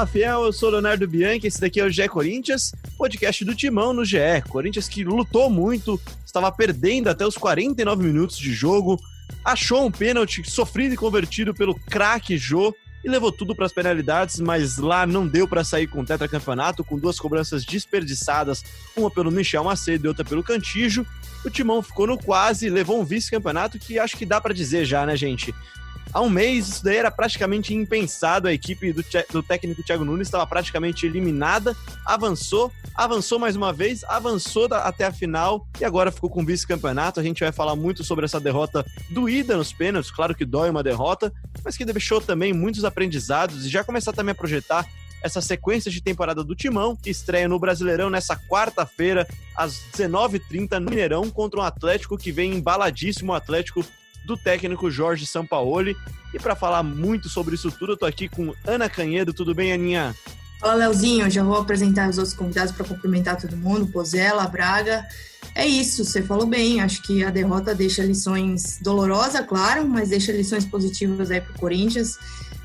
Fala fiel, eu sou Leonardo Bianchi, esse daqui é o GE Corinthians, podcast do Timão no GE. Corinthians que lutou muito, estava perdendo até os 49 minutos de jogo, achou um pênalti sofrido e convertido pelo craque Jô e levou tudo para as penalidades, mas lá não deu para sair com o tetracampeonato, com duas cobranças desperdiçadas, uma pelo Michel Macedo e outra pelo Cantijo. O Timão ficou no quase, levou um vice-campeonato que acho que dá para dizer já, né, gente? Há um mês, isso daí era praticamente impensado. A equipe do, do técnico Thiago Nunes estava praticamente eliminada, avançou, avançou mais uma vez, avançou da, até a final e agora ficou com vice-campeonato. A gente vai falar muito sobre essa derrota doída nos pênaltis. Claro que dói uma derrota, mas que deixou também muitos aprendizados e já começar também a projetar essa sequência de temporada do Timão, que estreia no Brasileirão nessa quarta-feira, às 19h30, no Mineirão, contra um Atlético que vem embaladíssimo, o Atlético do técnico Jorge Sampaoli. E para falar muito sobre isso tudo, eu tô aqui com Ana Canhedo. Tudo bem, Aninha? Olá, Leozinho. Já vou apresentar os outros convidados para cumprimentar todo mundo, Pozella, Braga. É isso, você falou bem. Acho que a derrota deixa lições dolorosas, claro, mas deixa lições positivas aí pro Corinthians.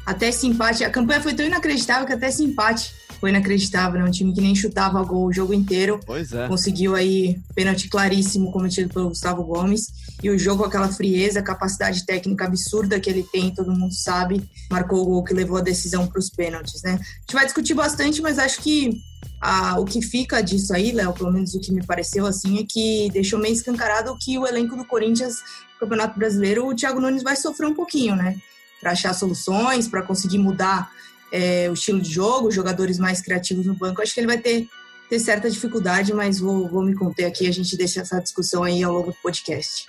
Até esse empate, a campanha foi tão inacreditável que até esse empate foi inacreditável, né? Um time que nem chutava gol o jogo inteiro. Pois é. Conseguiu aí pênalti claríssimo cometido pelo Gustavo Gomes. E o jogo, aquela frieza, capacidade técnica absurda que ele tem, todo mundo sabe, marcou o gol que levou a decisão para os pênaltis, né? A gente vai discutir bastante, mas acho que ah, o que fica disso aí, Léo, pelo menos o que me pareceu assim, é que deixou meio escancarado que o elenco do Corinthians, Campeonato Brasileiro, o Thiago Nunes vai sofrer um pouquinho, né? Para achar soluções, para conseguir mudar é, o estilo de jogo, jogadores mais criativos no banco. Acho que ele vai ter, ter certa dificuldade, mas vou, vou me conter aqui. A gente deixa essa discussão aí ao longo do podcast.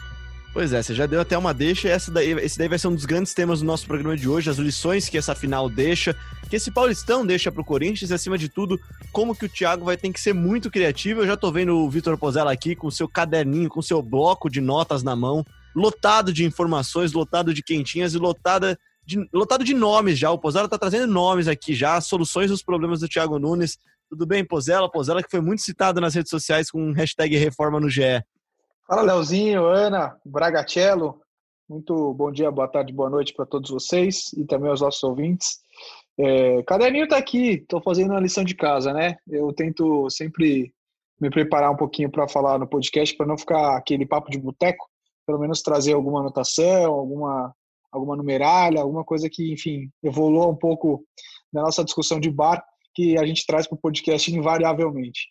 Pois é, você já deu até uma deixa, essa daí, esse daí vai ser um dos grandes temas do nosso programa de hoje, as lições que essa final deixa, que esse Paulistão deixa pro Corinthians, e acima de tudo, como que o Thiago vai ter que ser muito criativo. Eu já tô vendo o Vitor Pozella aqui com o seu caderninho, com o seu bloco de notas na mão, lotado de informações, lotado de quentinhas e lotada de, lotado de nomes já. O Pozella tá trazendo nomes aqui já, soluções dos problemas do Thiago Nunes. Tudo bem, Pozella? Pozella que foi muito citado nas redes sociais com hashtag reforma no GE. Fala, Leozinho, Ana, Bragacello. Muito bom dia, boa tarde, boa noite para todos vocês e também aos nossos ouvintes. É, caderninho tá aqui, estou fazendo a lição de casa, né? Eu tento sempre me preparar um pouquinho para falar no podcast, para não ficar aquele papo de boteco, pelo menos trazer alguma anotação, alguma alguma numeralha, alguma coisa que, enfim, evolua um pouco na nossa discussão de bar que a gente traz para o podcast invariavelmente.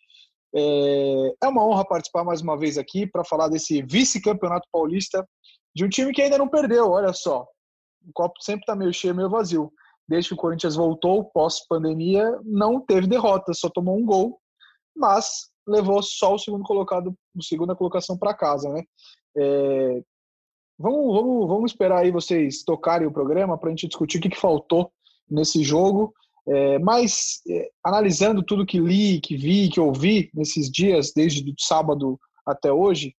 É, é uma honra participar mais uma vez aqui para falar desse vice-campeonato paulista de um time que ainda não perdeu, olha só. O copo sempre está meio cheio, meio vazio. Desde que o Corinthians voltou, pós-pandemia, não teve derrota, só tomou um gol, mas levou só o segundo colocado, a segunda colocação para casa, né? É, Vamos, vamos, vamos esperar aí vocês tocarem o programa para a gente discutir o que, que faltou nesse jogo. É, mas, é, analisando tudo que li, que vi, que ouvi nesses dias, desde sábado até hoje,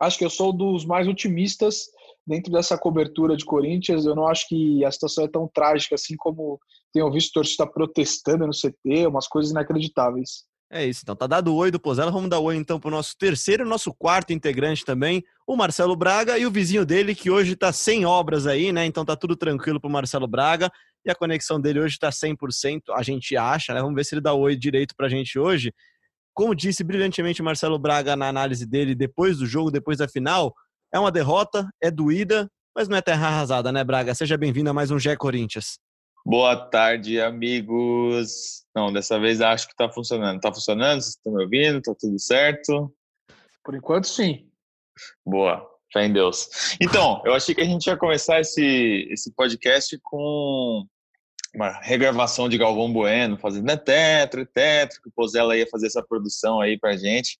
acho que eu sou dos mais otimistas dentro dessa cobertura de Corinthians. Eu não acho que a situação é tão trágica assim como tenho visto torcida protestando no CT, umas coisas inacreditáveis. É isso, então tá dado oi do Pozella. Vamos dar oi então pro nosso terceiro, nosso quarto integrante também, o Marcelo Braga e o vizinho dele que hoje tá sem obras aí, né? Então tá tudo tranquilo pro Marcelo Braga e a conexão dele hoje tá 100%, a gente acha, né? Vamos ver se ele dá oi direito pra gente hoje. Como disse brilhantemente o Marcelo Braga na análise dele depois do jogo, depois da final, é uma derrota, é doída, mas não é terra arrasada, né, Braga? Seja bem-vindo a mais um Gé Corinthians. Boa tarde, amigos. Não, dessa vez acho que está funcionando. Está funcionando? Vocês estão me ouvindo? Está tudo certo? Por enquanto, sim. Boa, fé em Deus. Então, eu achei que a gente ia começar esse, esse podcast com uma regravação de Galvão Bueno, fazendo né, tetra, tetra, que o Pozella ia fazer essa produção aí pra gente.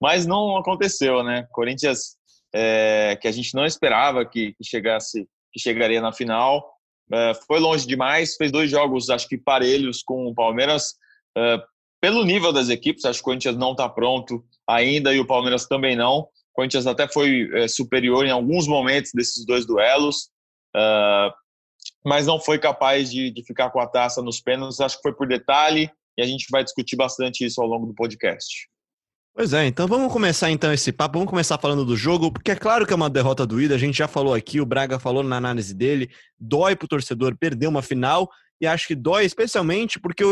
Mas não aconteceu, né? Corinthians, é, que a gente não esperava que, que chegasse, que chegaria na final, é, foi longe demais, fez dois jogos, acho que parelhos com o Palmeiras. É, pelo nível das equipes, acho que o Corinthians não está pronto ainda e o Palmeiras também não. O Corinthians até foi é, superior em alguns momentos desses dois duelos, mas não foi capaz de, de ficar com a taça nos pênaltis. Acho que foi por detalhe e a gente vai discutir bastante isso ao longo do podcast. Pois é, então vamos começar então esse papo, vamos começar falando do jogo, porque é claro que é uma derrota doída, a gente já falou aqui, o Braga falou na análise dele, dói pro torcedor perder uma final, e acho que dói especialmente porque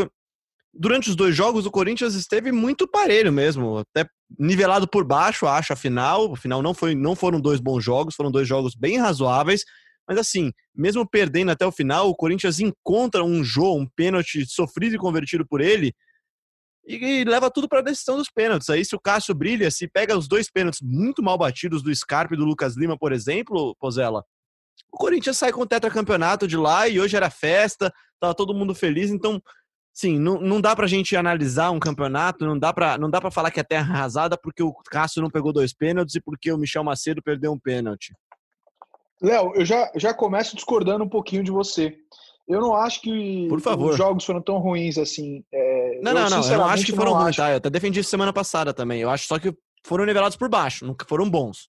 durante os dois jogos o Corinthians esteve muito parelho mesmo, até nivelado por baixo, acho, a final. Não, foi, não foram dois bons jogos, foram dois jogos bem razoáveis. Mas assim, mesmo perdendo até o final, o Corinthians encontra um jogo, um pênalti sofrido e convertido por ele, e, e leva tudo para a decisão dos pênaltis. Aí, se o Cássio brilha, se pega os dois pênaltis muito mal batidos do Scarpe e do Lucas Lima, por exemplo, Pozella, o Corinthians sai com o tetracampeonato de lá e hoje era festa, tava todo mundo feliz, então sim, não, não dá pra gente analisar um campeonato, não dá pra, não dá pra falar que é terra arrasada porque o Cássio não pegou dois pênaltis e porque o Michel Macedo perdeu um pênalti. Léo, eu já, já começo discordando um pouquinho de você. Eu não acho que Por favor. os jogos foram tão ruins assim. É, não, eu, não, não. Eu não acho que foram ruins, tá? Eu até defendi isso semana passada também. Eu acho só que foram nivelados por baixo, nunca foram bons.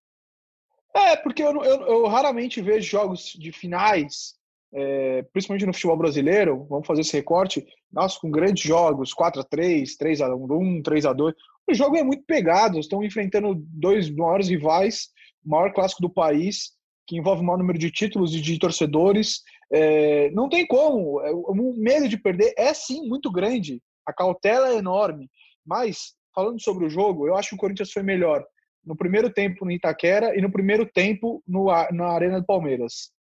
É, porque eu, eu, eu raramente vejo jogos de finais é, principalmente no futebol brasileiro, vamos fazer esse recorte, nossa, com grandes jogos, 4 a 3 3 a 1 3 a 2 o jogo é muito pegado, estão enfrentando dois maiores rivais, o maior clássico do país, que envolve o maior número de títulos e de torcedores, é, não tem como, é, o medo de perder é sim muito grande, a cautela é enorme, mas, falando sobre o jogo, eu acho que o Corinthians foi melhor no primeiro tempo no Itaquera e no primeiro tempo no, na Arena do Palmeiras.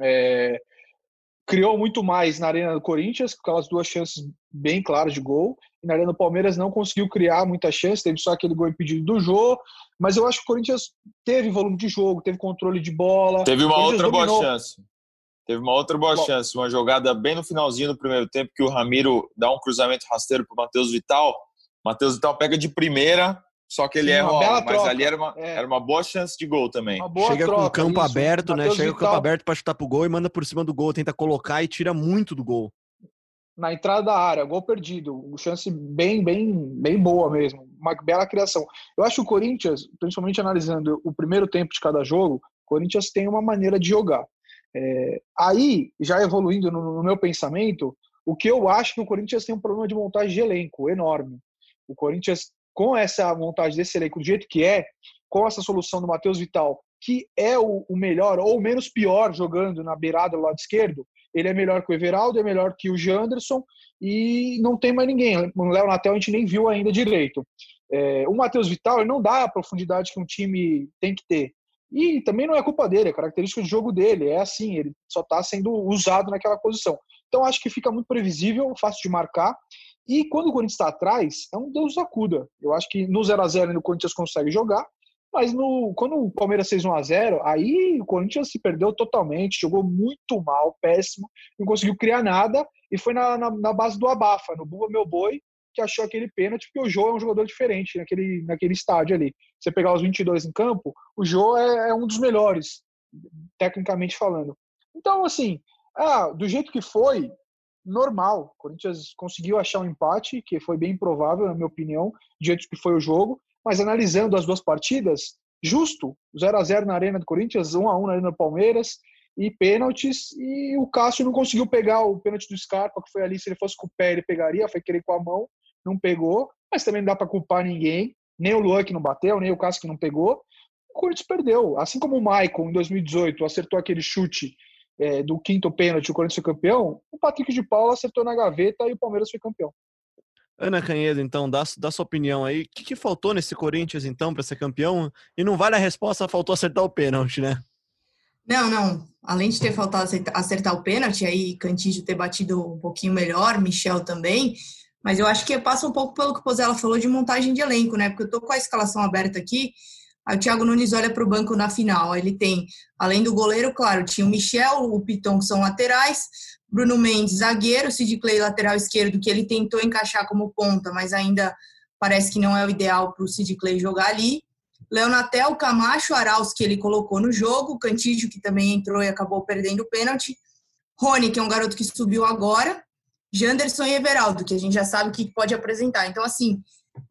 É, criou muito mais na Arena do Corinthians, com aquelas duas chances bem claras de gol. E na Arena do Palmeiras não conseguiu criar muita chance, teve só aquele gol impedido do Jô. Mas eu acho que o Corinthians teve volume de jogo, teve controle de bola. Teve uma outra dominou. boa chance. Teve uma outra boa Bom, chance, uma jogada bem no finalzinho do primeiro tempo, que o Ramiro dá um cruzamento rasteiro para o Matheus Vital. Matheus Vital pega de primeira, só que ele Sim, erra o mas troca. ali era uma, é. era uma boa chance de gol também. Chega troca, com o campo isso. aberto, né? Mateus Chega com o campo aberto para chutar pro gol e manda por cima do gol, tenta colocar e tira muito do gol. Na entrada da área, gol perdido, chance bem, bem, bem boa mesmo, uma bela criação. Eu acho que o Corinthians, principalmente analisando o primeiro tempo de cada jogo, o Corinthians tem uma maneira de jogar. É, aí, já evoluindo no, no meu pensamento, o que eu acho que o Corinthians tem um problema de montagem de elenco enorme. O Corinthians com essa montagem desse elenco do jeito que é, com essa solução do Matheus Vital, que é o, o, melhor ou menos pior jogando na beirada do lado esquerdo, ele é melhor que o Everaldo, é melhor que o Janderson e não tem mais ninguém. O Léo Natel a gente nem viu ainda direito. É, o Matheus Vital ele não dá a profundidade que um time tem que ter. E também não é culpa dele, é característica do jogo dele. É assim, ele só está sendo usado naquela posição. Então acho que fica muito previsível, fácil de marcar. E quando o Corinthians está atrás, é um Deus acuda. Eu acho que no 0 a 0 o Corinthians consegue jogar, mas no, quando o Palmeiras fez 1 a 0 aí o Corinthians se perdeu totalmente, jogou muito mal, péssimo, não conseguiu criar nada e foi na, na, na base do abafa, no Buba Meu Boi, que achou aquele pênalti, porque o Jô é um jogador diferente naquele, naquele estádio ali. Você pegar os 22 em campo, o Jô é, é um dos melhores, tecnicamente falando. Então, assim, ah, do jeito que foi, normal. O Corinthians conseguiu achar um empate, que foi bem provável, na minha opinião, diante do que foi o jogo. Mas analisando as duas partidas, justo, 0 a 0 na Arena do Corinthians, 1 a 1 na Arena do Palmeiras e pênaltis. E o Cássio não conseguiu pegar o pênalti do Scarpa, que foi ali, se ele fosse com o pé, ele pegaria, foi querer com a mão, não pegou. Mas também não dá para culpar ninguém, nem o Luan que não bateu, nem o Cássio que não pegou. O Corinthians perdeu. Assim como o Maicon, em 2018, acertou aquele chute é, do quinto pênalti, o Corinthians foi campeão, o Patrick de Paula acertou na gaveta e o Palmeiras foi campeão. Ana Canhedo, então, dá, dá sua opinião aí. O que, que faltou nesse Corinthians, então, para ser campeão? E não vale a resposta, faltou acertar o pênalti, né? Não, não. Além de ter faltado acertar, o pênalti, aí Cantígio ter batido um pouquinho melhor, Michel também. Mas eu acho que passa um pouco pelo que o Pozella falou de montagem de elenco, né? Porque eu tô com a escalação aberta aqui. Aí o Thiago Nunes olha para o banco na final. Ele tem, além do goleiro, claro, tinha o Michel, o Piton, que são laterais, Bruno Mendes, zagueiro, Sid Clay, lateral esquerdo, que ele tentou encaixar como ponta, mas ainda parece que não é o ideal para o Sid Clay jogar ali. Leonatel, Camacho, Arauz, que ele colocou no jogo, Cantígio, que também entrou e acabou perdendo o pênalti, Rony, que é um garoto que subiu agora, Janderson e Everaldo, que a gente já sabe o que pode apresentar. Então, assim,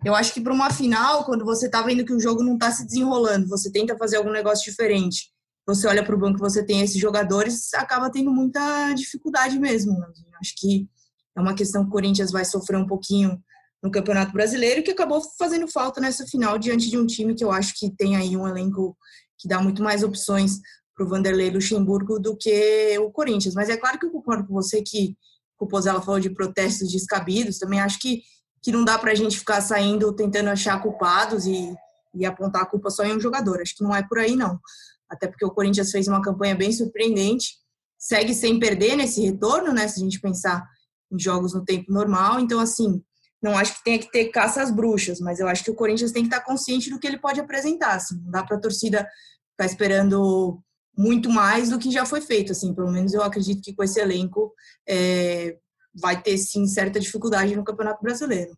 eu acho que para uma final, quando você está vendo que o jogo não está se desenrolando, você tenta fazer algum negócio diferente, você olha para o banco, você tem esses jogadores, acaba tendo muita dificuldade mesmo. Né? Acho que é uma questão que o Corinthians vai sofrer um pouquinho no Campeonato Brasileiro, que acabou fazendo falta nessa final diante de um time que eu acho que tem aí um elenco que dá muito mais opções para o Vanderlei Luxemburgo do que o Corinthians. Mas é claro que eu concordo com você que o Pozella falou de protestos descabidos, também acho que, que não dá para a gente ficar saindo tentando achar culpados e, e apontar a culpa só em um jogador. Acho que não é por aí, não. Até porque o Corinthians fez uma campanha bem surpreendente, segue sem perder nesse retorno, né? Se a gente pensar em jogos no tempo normal. Então, assim, não acho que tenha que ter caça às bruxas, mas eu acho que o Corinthians tem que estar consciente do que ele pode apresentar. Assim. Não dá para a torcida ficar esperando muito mais do que já foi feito. Assim, pelo menos eu acredito que com esse elenco é, vai ter sim certa dificuldade no Campeonato Brasileiro.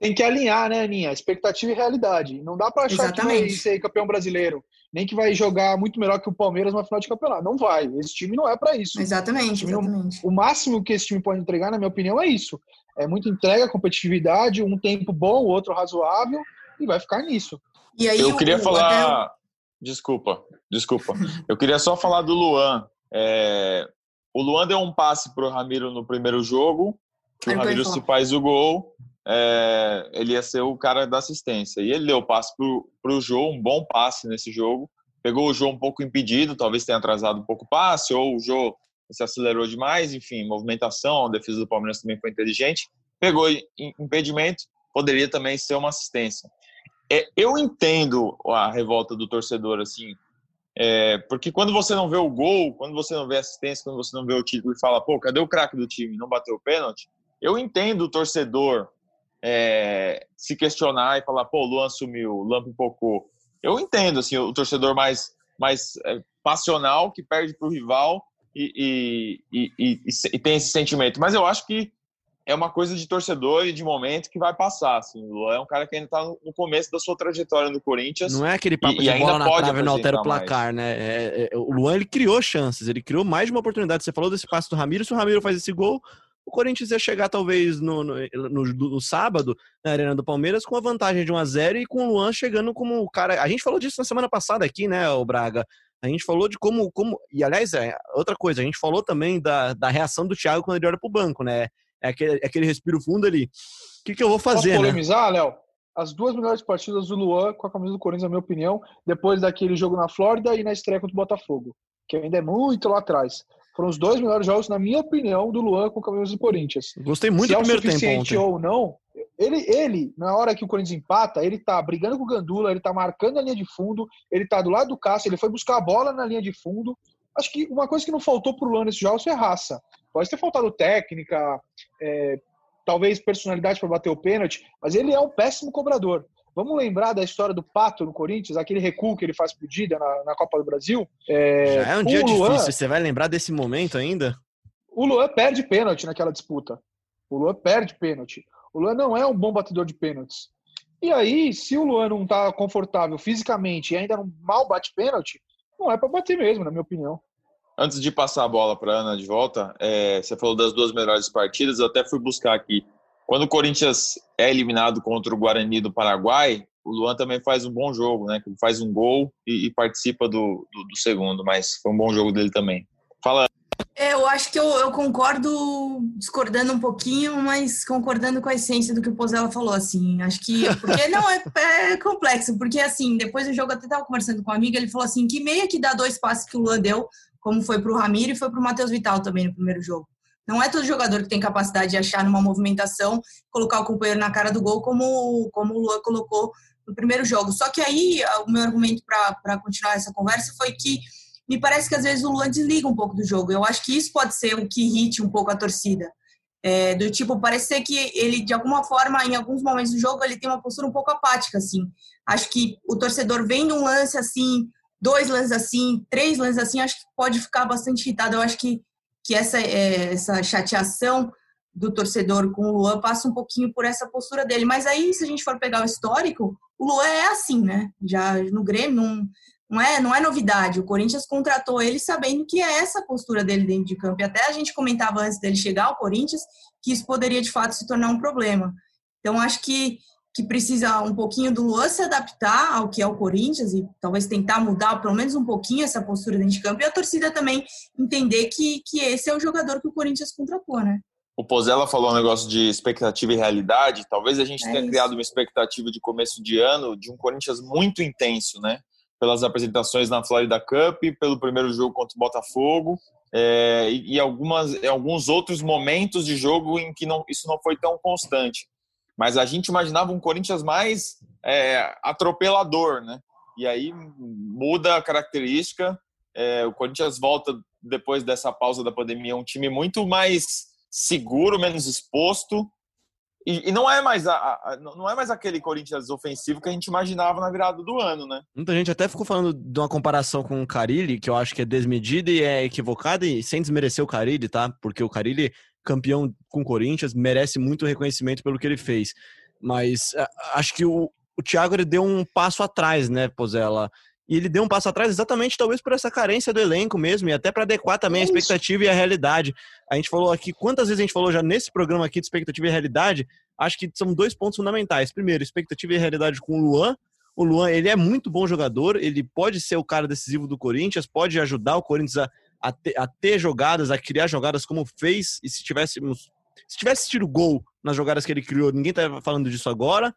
Tem que alinhar, né, Aninha? Expectativa e realidade. Não dá para achar Exatamente. que vai ser campeão brasileiro, nem que vai jogar muito melhor que o Palmeiras na final de campeonato. Não vai. Esse time não é para isso. Exatamente, exatamente. Não, o máximo que esse time pode entregar, na minha opinião, é isso. É muita entrega, competitividade, um tempo bom, outro razoável, e vai ficar nisso. E aí, Eu queria o, falar. Até... Desculpa, desculpa. Eu queria só falar do Luan. É... O Luan deu um passe para o Ramiro no primeiro jogo, o Ramiro se faz o gol, é... ele ia ser o cara da assistência. E ele deu o passe para o Jô, um bom passe nesse jogo. Pegou o Jô um pouco impedido, talvez tenha atrasado um pouco o passe, ou o Jô se acelerou demais, enfim, movimentação, a defesa do Palmeiras também foi inteligente. Pegou impedimento, poderia também ser uma assistência é, eu entendo a revolta do torcedor, assim, é, porque quando você não vê o gol, quando você não vê a assistência, quando você não vê o título e fala, pô, cadê o craque do time? Não bateu o pênalti? Eu entendo o torcedor é, se questionar e falar, pô, o Luan sumiu, o Luan pipocou. Eu entendo, assim, o torcedor mais, mais é, passional que perde para o rival e, e, e, e, tem esse sentimento. Mas eu acho que é uma coisa de torcedor e de momento que vai passar. Assim. O Luan é um cara que ainda está no começo da sua trajetória no Corinthians. Não é aquele papo e, de bola na trave não altera o placar, mais. né? É, é, o Luan ele criou chances, ele criou mais de uma oportunidade. Você falou desse passe do Ramiro, se o Ramiro faz esse gol, o Corinthians ia chegar talvez no, no, no, no sábado na Arena do Palmeiras com a vantagem de 1 a 0 e com o Luan chegando como o cara. A gente falou disso na semana passada aqui, né, o Braga? A gente falou de como. como e aliás, é, outra coisa, a gente falou também da, da reação do Thiago quando ele olha pro banco, né? É aquele, é aquele respiro fundo ali. O que, que eu vou fazer? Posso né? polemizar, né? Léo? As duas melhores partidas do Luan com a camisa do Corinthians, na minha opinião, depois daquele jogo na Flórida e na estreia contra o Botafogo, que ainda é muito lá atrás. Foram os dois melhores jogos, na minha opinião, do Luan com a camisa do Corinthians. Gostei muito Se do é primeiro tempo ontem. ou não, ele, ele, na hora que o Corinthians empata, ele tá brigando com o Gandula, ele tá marcando a linha de fundo, ele tá do lado do Cássio, ele foi buscar a bola na linha de fundo. Acho que uma coisa que não faltou pro Luan nesse jogo foi raça. Pode ter faltado técnica, é, talvez personalidade para bater o pênalti, mas ele é um péssimo cobrador. Vamos lembrar da história do Pato no Corinthians, aquele recuo que ele faz pro Dida na, na Copa do Brasil. É, Já é um dia Luan, difícil, você vai lembrar desse momento ainda? O Luan perde pênalti naquela disputa. O Luan perde pênalti. O Luan não é um bom batedor de pênaltis. E aí, se o Luan não tá confortável fisicamente e ainda não mal bate pênalti, não é para bater mesmo, na minha opinião. Antes de passar a bola para Ana de volta, é, você falou das duas melhores partidas, eu até fui buscar aqui. Quando o Corinthians é eliminado contra o Guarani do Paraguai, o Luan também faz um bom jogo, né? Ele faz um gol e, e participa do, do, do, segundo, mas foi um bom jogo dele também. Fala. É, eu acho que eu, eu, concordo, discordando um pouquinho, mas concordando com a essência do que o Pozella falou, assim. Acho que. Porque não, é, é complexo, porque assim, depois do jogo, eu até estava conversando com uma amiga, ele falou assim: que meia que dá dois passes que o Luan deu como foi para o Ramiro e foi para o Matheus Vital também no primeiro jogo. Não é todo jogador que tem capacidade de achar numa movimentação, colocar o companheiro na cara do gol, como, como o Luan colocou no primeiro jogo. Só que aí, o meu argumento para continuar essa conversa foi que me parece que às vezes o Luan desliga um pouco do jogo. Eu acho que isso pode ser o que irrite um pouco a torcida. É, do tipo, parecer que ele, de alguma forma, em alguns momentos do jogo, ele tem uma postura um pouco apática, assim. Acho que o torcedor vendo um lance assim, dois lances assim, três lances assim, acho que pode ficar bastante irritado. Eu acho que, que essa, é, essa chateação do torcedor com o Luan passa um pouquinho por essa postura dele. Mas aí, se a gente for pegar o histórico, o Luan é assim, né? Já no Grêmio não, não, é, não é novidade. O Corinthians contratou ele sabendo que é essa postura dele dentro de campo. E até a gente comentava antes dele chegar ao Corinthians que isso poderia de fato se tornar um problema. Então, acho que que precisa um pouquinho do Luan se adaptar ao que é o Corinthians e talvez tentar mudar pelo menos um pouquinho essa postura dentro de campo e a torcida também entender que, que esse é o jogador que o Corinthians contratou, né? O Pozella falou um negócio de expectativa e realidade. Talvez a gente é tenha isso. criado uma expectativa de começo de ano de um Corinthians muito intenso, né? Pelas apresentações na Florida Cup, pelo primeiro jogo contra o Botafogo. é, e algumas, alguns outros momentos de jogo em que não, isso não foi tão constante. Mas a gente imaginava um Corinthians mais é, atropelador, né? E aí muda a característica. É, o Corinthians volta depois dessa pausa da pandemia um time muito mais seguro, menos exposto. E, e não é mais a, a, não é mais aquele Corinthians ofensivo que a gente imaginava na virada do ano, né? Muita gente até ficou falando de uma comparação com o Carilli, que eu acho que é desmedida e é equivocada, e sem desmerecer o Carilli, tá? Porque o Carilli, campeão com o Corinthians, merece muito reconhecimento pelo que ele fez. Mas acho que o, o Thiago ele deu um passo atrás, né, Pozella? E ele deu um passo atrás exatamente, talvez, por essa carência do elenco mesmo, e até para adequar também a expectativa e a realidade. A gente falou aqui, quantas vezes a gente falou já nesse programa aqui de expectativa e realidade? Acho que são dois pontos fundamentais. Primeiro, expectativa e realidade com o Luan. O Luan, ele é muito bom jogador, ele pode ser o cara decisivo do Corinthians, pode ajudar o Corinthians a, a, ter, a ter jogadas, a criar jogadas como fez, e se tivéssemos. Se tivesse tido gol nas jogadas que ele criou, ninguém tá falando disso agora.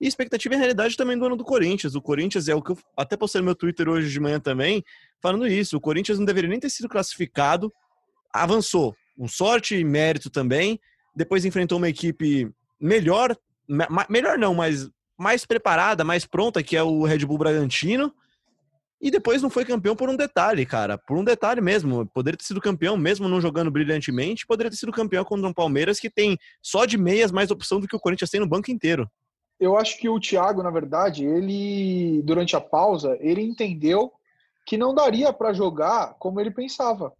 E expectativa e realidade também do ano do Corinthians. O Corinthians é o que eu até postei no meu Twitter hoje de manhã também, falando isso. O Corinthians não deveria nem ter sido classificado, avançou, com sorte e mérito também. Depois enfrentou uma equipe melhor, melhor não, mas mais preparada, mais pronta, que é o Red Bull Bragantino. E depois não foi campeão por um detalhe, cara. Por um detalhe mesmo. Poderia ter sido campeão, mesmo não jogando brilhantemente, poderia ter sido campeão contra um Palmeiras que tem só de meias mais opção do que o Corinthians tem no banco inteiro eu acho que o Thiago, na verdade, ele durante a pausa, ele entendeu que não daria para jogar como ele pensava.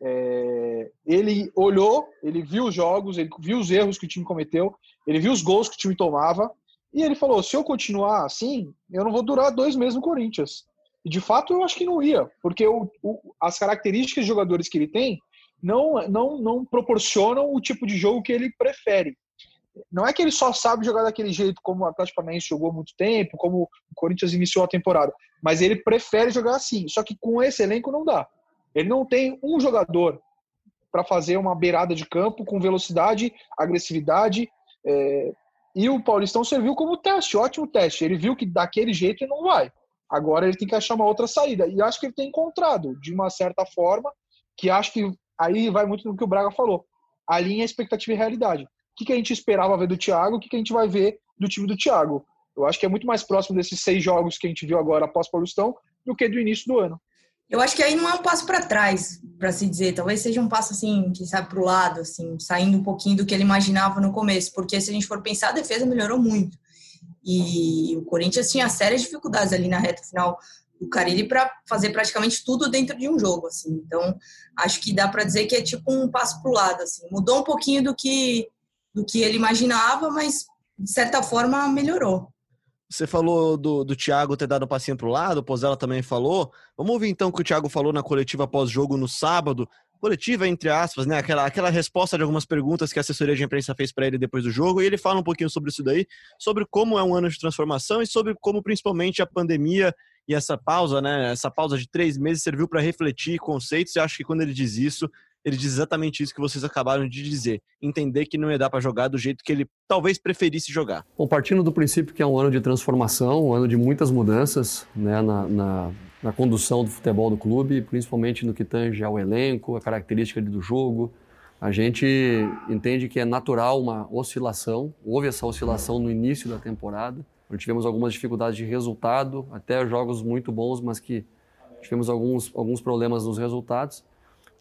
É, ele olhou, ele viu os jogos, ele viu os erros que o time cometeu, ele viu os gols que o time tomava, e ele falou: se eu continuar assim, eu não vou durar dois meses no Corinthians. E de fato eu acho que não ia, porque o, o, as características de jogadores que ele tem não, não, não proporcionam o tipo de jogo que ele prefere não é que ele só sabe jogar daquele jeito como o Atlético Paranaense jogou há muito tempo, como o Corinthians iniciou a temporada, mas ele prefere jogar assim. Só que com esse elenco não dá. Ele não tem um jogador para fazer uma beirada de campo com velocidade, agressividade. É... E o Paulistão serviu como teste, ótimo teste. Ele viu que daquele jeito não vai. Agora ele tem que achar uma outra saída. E acho que ele tem encontrado, de uma certa forma, que acho que aí vai muito no que o Braga falou. Alinha expectativa e realidade o que, a gente esperava ver do Thiago, o que, que a gente vai ver do time do Thiago. Eu acho que é muito mais próximo desses seis jogos que a gente viu agora após Paulistão do que do início do ano. Eu acho que aí não é um passo para trás, para se dizer. Talvez seja um passo assim, que sabe para o lado, assim, saindo um pouquinho do que ele imaginava no começo. Porque se a gente for pensar, a defesa melhorou muito. E o Corinthians tinha sérias dificuldades ali na reta final do Carilli para fazer praticamente tudo dentro de um jogo, assim. Então, acho que dá para dizer que é tipo um passo para o lado, assim. Mudou um pouquinho do que do que ele imaginava, mas de certa forma melhorou. Você falou do, do Thiago ter dado um passinho para o lado, o Pozella também falou. Vamos ouvir então o que o Thiago falou na coletiva pós-jogo no sábado. Coletiva, entre aspas, né? Aquela, aquela resposta de algumas perguntas que a assessoria de imprensa fez para ele depois do jogo. E ele fala um pouquinho sobre isso daí, sobre como é um ano de transformação e sobre como principalmente a pandemia e essa pausa, né? Essa pausa de três meses serviu para refletir conceitos. E acho que quando ele diz isso, ele diz exatamente isso que vocês acabaram de dizer. Entender que não ia dar para jogar do jeito que ele talvez preferisse jogar. Bom, partindo do princípio que é um ano de transformação, um ano de muitas mudanças né, na, na, na condução do futebol do clube, principalmente no que tange ao elenco, a característica do jogo. A gente entende que é natural uma oscilação, houve essa oscilação no início da temporada, onde tivemos algumas dificuldades de resultado, até jogos muito bons, mas que tivemos alguns, alguns problemas nos resultados.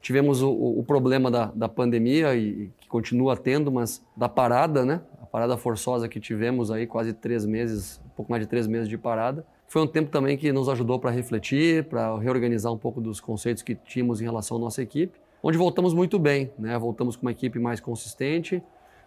Tivemos o, o problema da, da pandemia e, que continua tendo, mas da parada, né? A parada forçosa que tivemos aí, quase três meses, um pouco mais de três meses de parada. Foi um tempo também que nos ajudou para refletir, para reorganizar um pouco dos conceitos que tínhamos em relação à nossa equipe, onde voltamos muito bem, né? Voltamos com uma equipe mais consistente,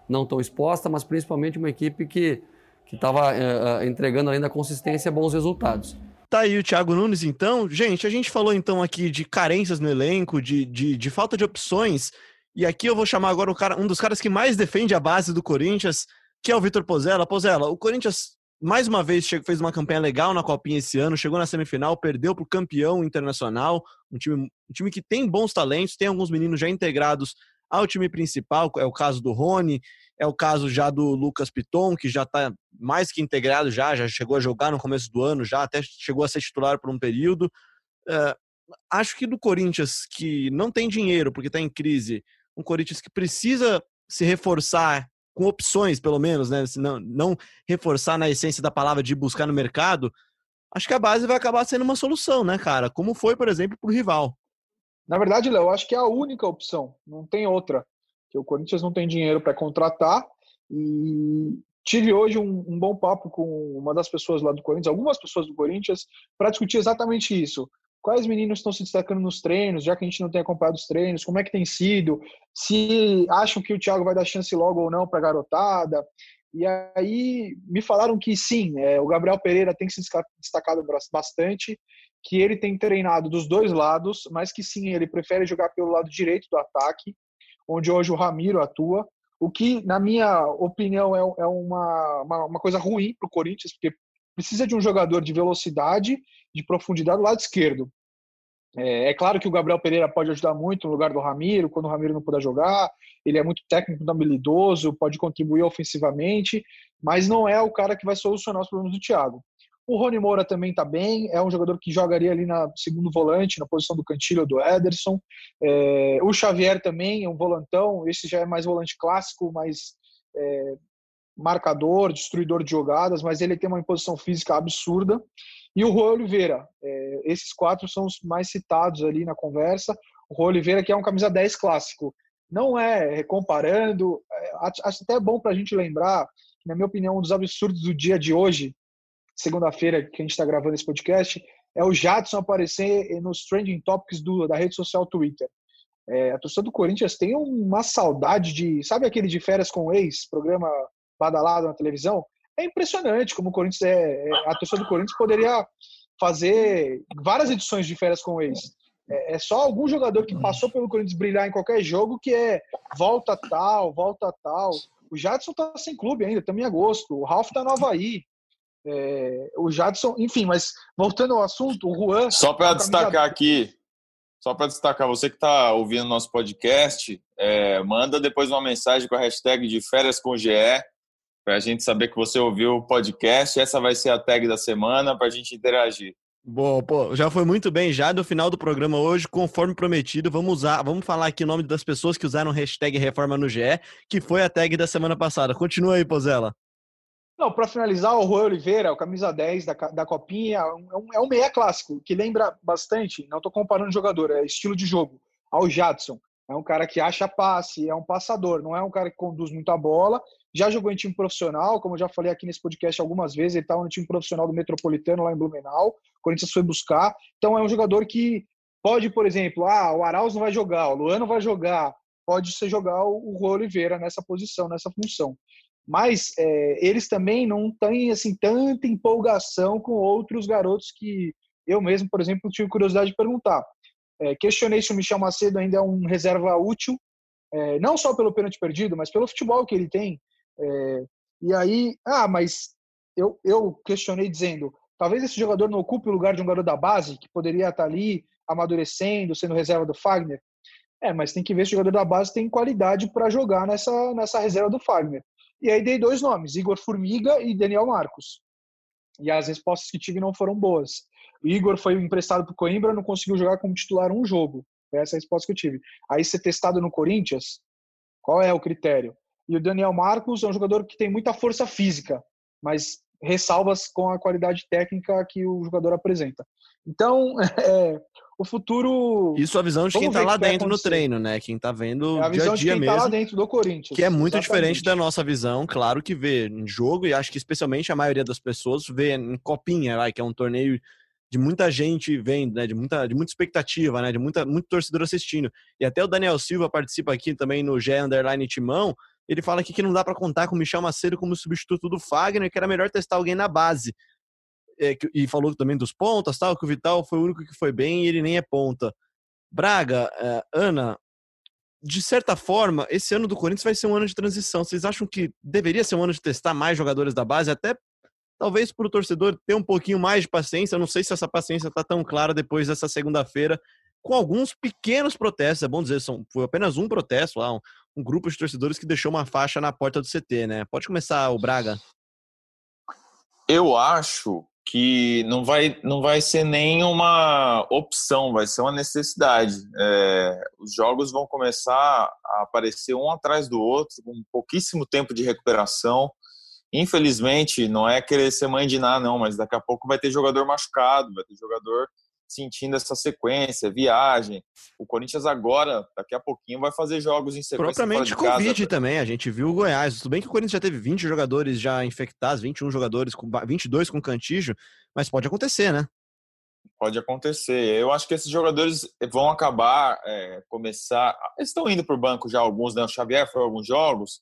não tão exposta, mas principalmente uma equipe que que estava uh, uh, entregando ainda consistência e bons resultados. Tá aí o Thiago Nunes, então. Gente, a gente falou então aqui de carências no elenco, de, de, de falta de opções. E aqui eu vou chamar agora cara, um dos caras que mais defende a base do Corinthians, que é o Vitor Pozella. Pozella, o Corinthians mais uma vez fez uma campanha legal na Copinha esse ano, chegou na semifinal, perdeu para o campeão internacional, um time, um time que tem bons talentos, tem alguns meninos já integrados ao time principal, é o caso do Rony, é o caso já do Lucas Piton, que já está mais que integrado já, já chegou a jogar no começo do ano, já até chegou a ser titular por um período. Uh, acho que do Corinthians, que não tem dinheiro porque está em crise, um Corinthians que precisa se reforçar com opções, pelo menos, né? Não, não reforçar na essência da palavra de buscar no mercado, acho que a base vai acabar sendo uma solução, né, cara? Como foi, por exemplo, para o rival. Na verdade, Léo, acho que é a única opção, não tem outra. Que o Corinthians não tem dinheiro para contratar e tive hoje um, um, bom papo com uma das pessoas lá do Corinthians, algumas pessoas do Corinthians, para discutir exatamente isso quais meninos estão se destacando nos treinos, já que a gente não tem acompanhado os treinos, como é que tem sido, se acham que o Thiago vai dar chance logo ou não para a garotada. E aí me falaram que sim, é, o Gabriel Pereira tem se destacado bastante, que ele tem treinado dos dois lados, mas que sim, ele prefere jogar pelo lado direito do ataque, onde hoje o Ramiro atua, o que, na minha opinião, é, é uma, uma, uma coisa ruim para o Corinthians, porque precisa de um jogador de velocidade, de profundidade do lado esquerdo. É, é, claro que o Gabriel Pereira pode ajudar muito no lugar do Ramiro, quando o Ramiro não puder jogar. Ele é muito técnico, muito habilidoso, pode contribuir ofensivamente, mas não é o cara que vai solucionar os problemas do Thiago. O Rony Moura também está bem, é um jogador que jogaria ali na segundo volante, na posição do Cantilho ou do Ederson. É, o Xavier também é um volantão, esse já é mais volante clássico, mais é, marcador, destruidor de jogadas, mas ele tem uma imposição física absurda. E o Rui Oliveira, é, esses quatro são os mais citados ali na conversa. O Rui Oliveira, que é um camisa 10 clássico. Não é comparando, é, acho até bom para a gente lembrar, que, na minha opinião, um dos absurdos do dia de hoje, segunda-feira que a gente está gravando esse podcast, é o Jadson aparecer nos trending topics do, da rede social Twitter. É, a torcida do Corinthians tem uma saudade de. Sabe aquele de férias com o ex, programa badalado na televisão? É impressionante como o Corinthians é, é, a torcida do Corinthians poderia fazer várias edições de férias com eles. É, é, só algum jogador que passou pelo Corinthians brilhar em qualquer jogo que é volta tal, volta tal. O Jadson tá sem clube ainda, também em agosto. O Ralf tá no Havaí. É, o Jadson, enfim, mas voltando ao assunto, o Juan. Só para destacar aqui, só para destacar, você que está ouvindo nosso podcast, é, manda depois uma mensagem com a hashtag de férias com GE para a gente saber que você ouviu o podcast. Essa vai ser a tag da semana para a gente interagir. Bom, pô, já foi muito bem. Já no final do programa hoje, conforme prometido, vamos usar, vamos falar aqui o nome das pessoas que usaram hashtag Reforma no GE, que foi a tag da semana passada. Continua aí, Pozela. Não, para finalizar, o Rui Oliveira, o camisa 10 da, da Copinha, é um, é um meia clássico, que lembra bastante, não estou comparando jogador, é estilo de jogo, ao Jadson. É um cara que acha passe, é um passador, não é um cara que conduz muito a bola já jogou em time profissional, como eu já falei aqui nesse podcast algumas vezes, ele estava no time profissional do Metropolitano lá em Blumenau, o Corinthians foi buscar. Então é um jogador que pode, por exemplo, ah, o Arauz não vai jogar, o Luano vai jogar, pode ser jogar o Rui Oliveira nessa posição, nessa função. Mas é, eles também não têm assim tanta empolgação com outros garotos que eu mesmo, por exemplo, tive curiosidade de perguntar. É, questionei se o Michel Macedo ainda é um reserva útil, é, não só pelo pênalti perdido, mas pelo futebol que ele tem. É, e aí, ah, mas eu, eu questionei dizendo, talvez esse jogador não ocupe o lugar de um garoto da base, que poderia estar ali amadurecendo, sendo reserva do Fagner. É, mas tem que ver se o jogador da base tem qualidade para jogar nessa, nessa reserva do Fagner. E aí dei dois nomes, Igor Formiga e Daniel Marcos. E as respostas que tive não foram boas. O Igor foi emprestado para o Coimbra, não conseguiu jogar como titular um jogo. Essa a resposta que eu tive. Aí ser testado no Corinthians, qual é o critério? E o Daniel Marcos é um jogador que tem muita força física, mas ressalvas com a qualidade técnica que o jogador apresenta. Então, é, o futuro. Isso a visão de quem está lá dentro no treino, né? Quem está vendo é a visão dia a dia de quem mesmo. Tá lá dentro do Corinthians. Que é muito exatamente. diferente da nossa visão, claro que vê em jogo, e acho que especialmente a maioria das pessoas vê em copinha, lá, que é um torneio de muita gente vendo, né? De muita, de muita expectativa, né? De muita, muito torcedor assistindo. E até o Daniel Silva participa aqui também no G Underline Timão ele fala aqui que não dá para contar com o Michel Macedo como substituto do Fagner, que era melhor testar alguém na base. É, e falou também dos pontas, tal, que o Vital foi o único que foi bem e ele nem é ponta. Braga, é, Ana, de certa forma, esse ano do Corinthians vai ser um ano de transição. Vocês acham que deveria ser um ano de testar mais jogadores da base, até talvez para o torcedor ter um pouquinho mais de paciência? Eu não sei se essa paciência está tão clara depois dessa segunda-feira, com alguns pequenos protestos. É bom dizer, são, foi apenas um protesto lá, um, um grupo de torcedores que deixou uma faixa na porta do CT, né? Pode começar o Braga. Eu acho que não vai, não vai ser nenhuma opção, vai ser uma necessidade. É, os jogos vão começar a aparecer um atrás do outro, com pouquíssimo tempo de recuperação. Infelizmente, não é querer ser mãe de nada, não, mas daqui a pouco vai ter jogador machucado, vai ter jogador sentindo essa sequência, viagem. O Corinthians agora, daqui a pouquinho, vai fazer jogos em sequência. Propriamente Covid também, a gente viu o Goiás. Tudo bem que o Corinthians já teve 20 jogadores já infectados, 21 jogadores, com 22 com cantígio, mas pode acontecer, né? Pode acontecer. Eu acho que esses jogadores vão acabar, é, começar. Eles estão indo para o banco já alguns, né? O Xavier foi alguns jogos.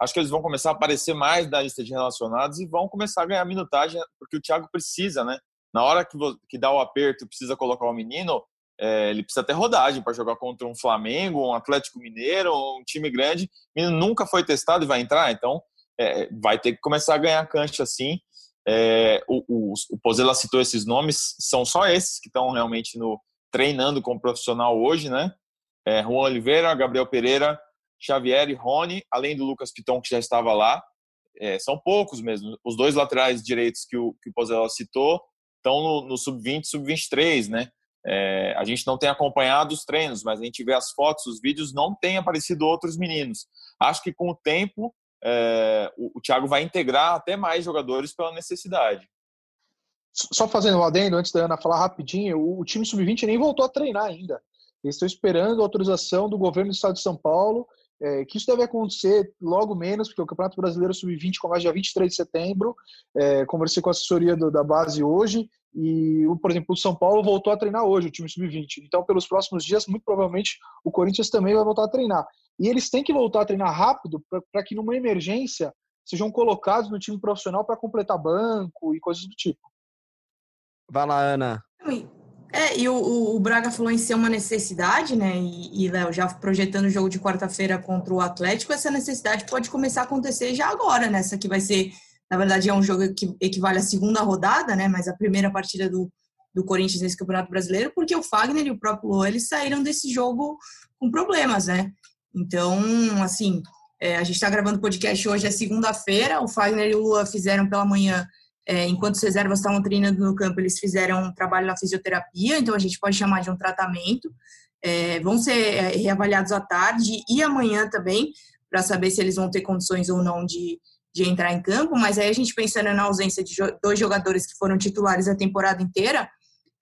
Acho que eles vão começar a aparecer mais da lista de relacionados e vão começar a ganhar minutagem, porque o Thiago precisa, né? Na hora que, que dá o aperto precisa colocar o menino, é, ele precisa ter rodagem para jogar contra um Flamengo, um Atlético Mineiro, um time grande. O menino nunca foi testado e vai entrar, então é, vai ter que começar a ganhar cancha assim. É, o, o, o Pozella citou esses nomes, são só esses que estão realmente no, treinando como profissional hoje, né? É, Juan Oliveira, Gabriel Pereira, Xavier e Rony, além do Lucas Piton, que já estava lá. É, são poucos mesmo. Os dois laterais direitos que o, que o citou, estão no, no sub-20, sub-23, né? É, a gente não tem acompanhado os treinos, mas a gente vê as fotos, os vídeos, não tem aparecido outros meninos. Acho que com o tempo é, o, o Thiago vai integrar até mais jogadores pela necessidade. Só fazendo um adendo, antes da Ana falar rapidinho, o, o time sub-20 nem voltou a treinar ainda. Eles estão esperando a autorização do governo do estado de São Paulo é, que isso deve acontecer logo menos, porque o Campeonato Brasileiro Sub-20 começa dia 23 de setembro. É, conversei com a assessoria do, da base hoje e, por exemplo, o São Paulo voltou a treinar hoje, o time Sub-20. Então, pelos próximos dias, muito provavelmente, o Corinthians também vai voltar a treinar. E eles têm que voltar a treinar rápido para que, numa emergência, sejam colocados no time profissional para completar banco e coisas do tipo. Vai lá, Ana. É, e o, o, Braga falou em ser uma necessidade, né? E, e Léo, já projetando o jogo de quarta-feira contra o Atlético, essa necessidade pode começar a acontecer já agora, nessa né? que vai ser, na verdade, é um jogo que equivale à segunda rodada, né? Mas a primeira partida do, do Corinthians nesse Campeonato Brasileiro, porque o Fagner e o próprio Luan, eles saíram desse jogo com problemas, né? Então, assim, é, a gente está gravando o podcast hoje, é segunda-feira, o Fagner e o Luan fizeram pela manhã é, enquanto os reservas estavam treinando no campo, eles fizeram um trabalho na fisioterapia, então a gente pode chamar de um tratamento. É, vão ser é, reavaliados à tarde e amanhã também, para saber se eles vão ter condições ou não de, de entrar em campo. Mas aí a gente pensando na ausência de dois jogadores que foram titulares a temporada inteira,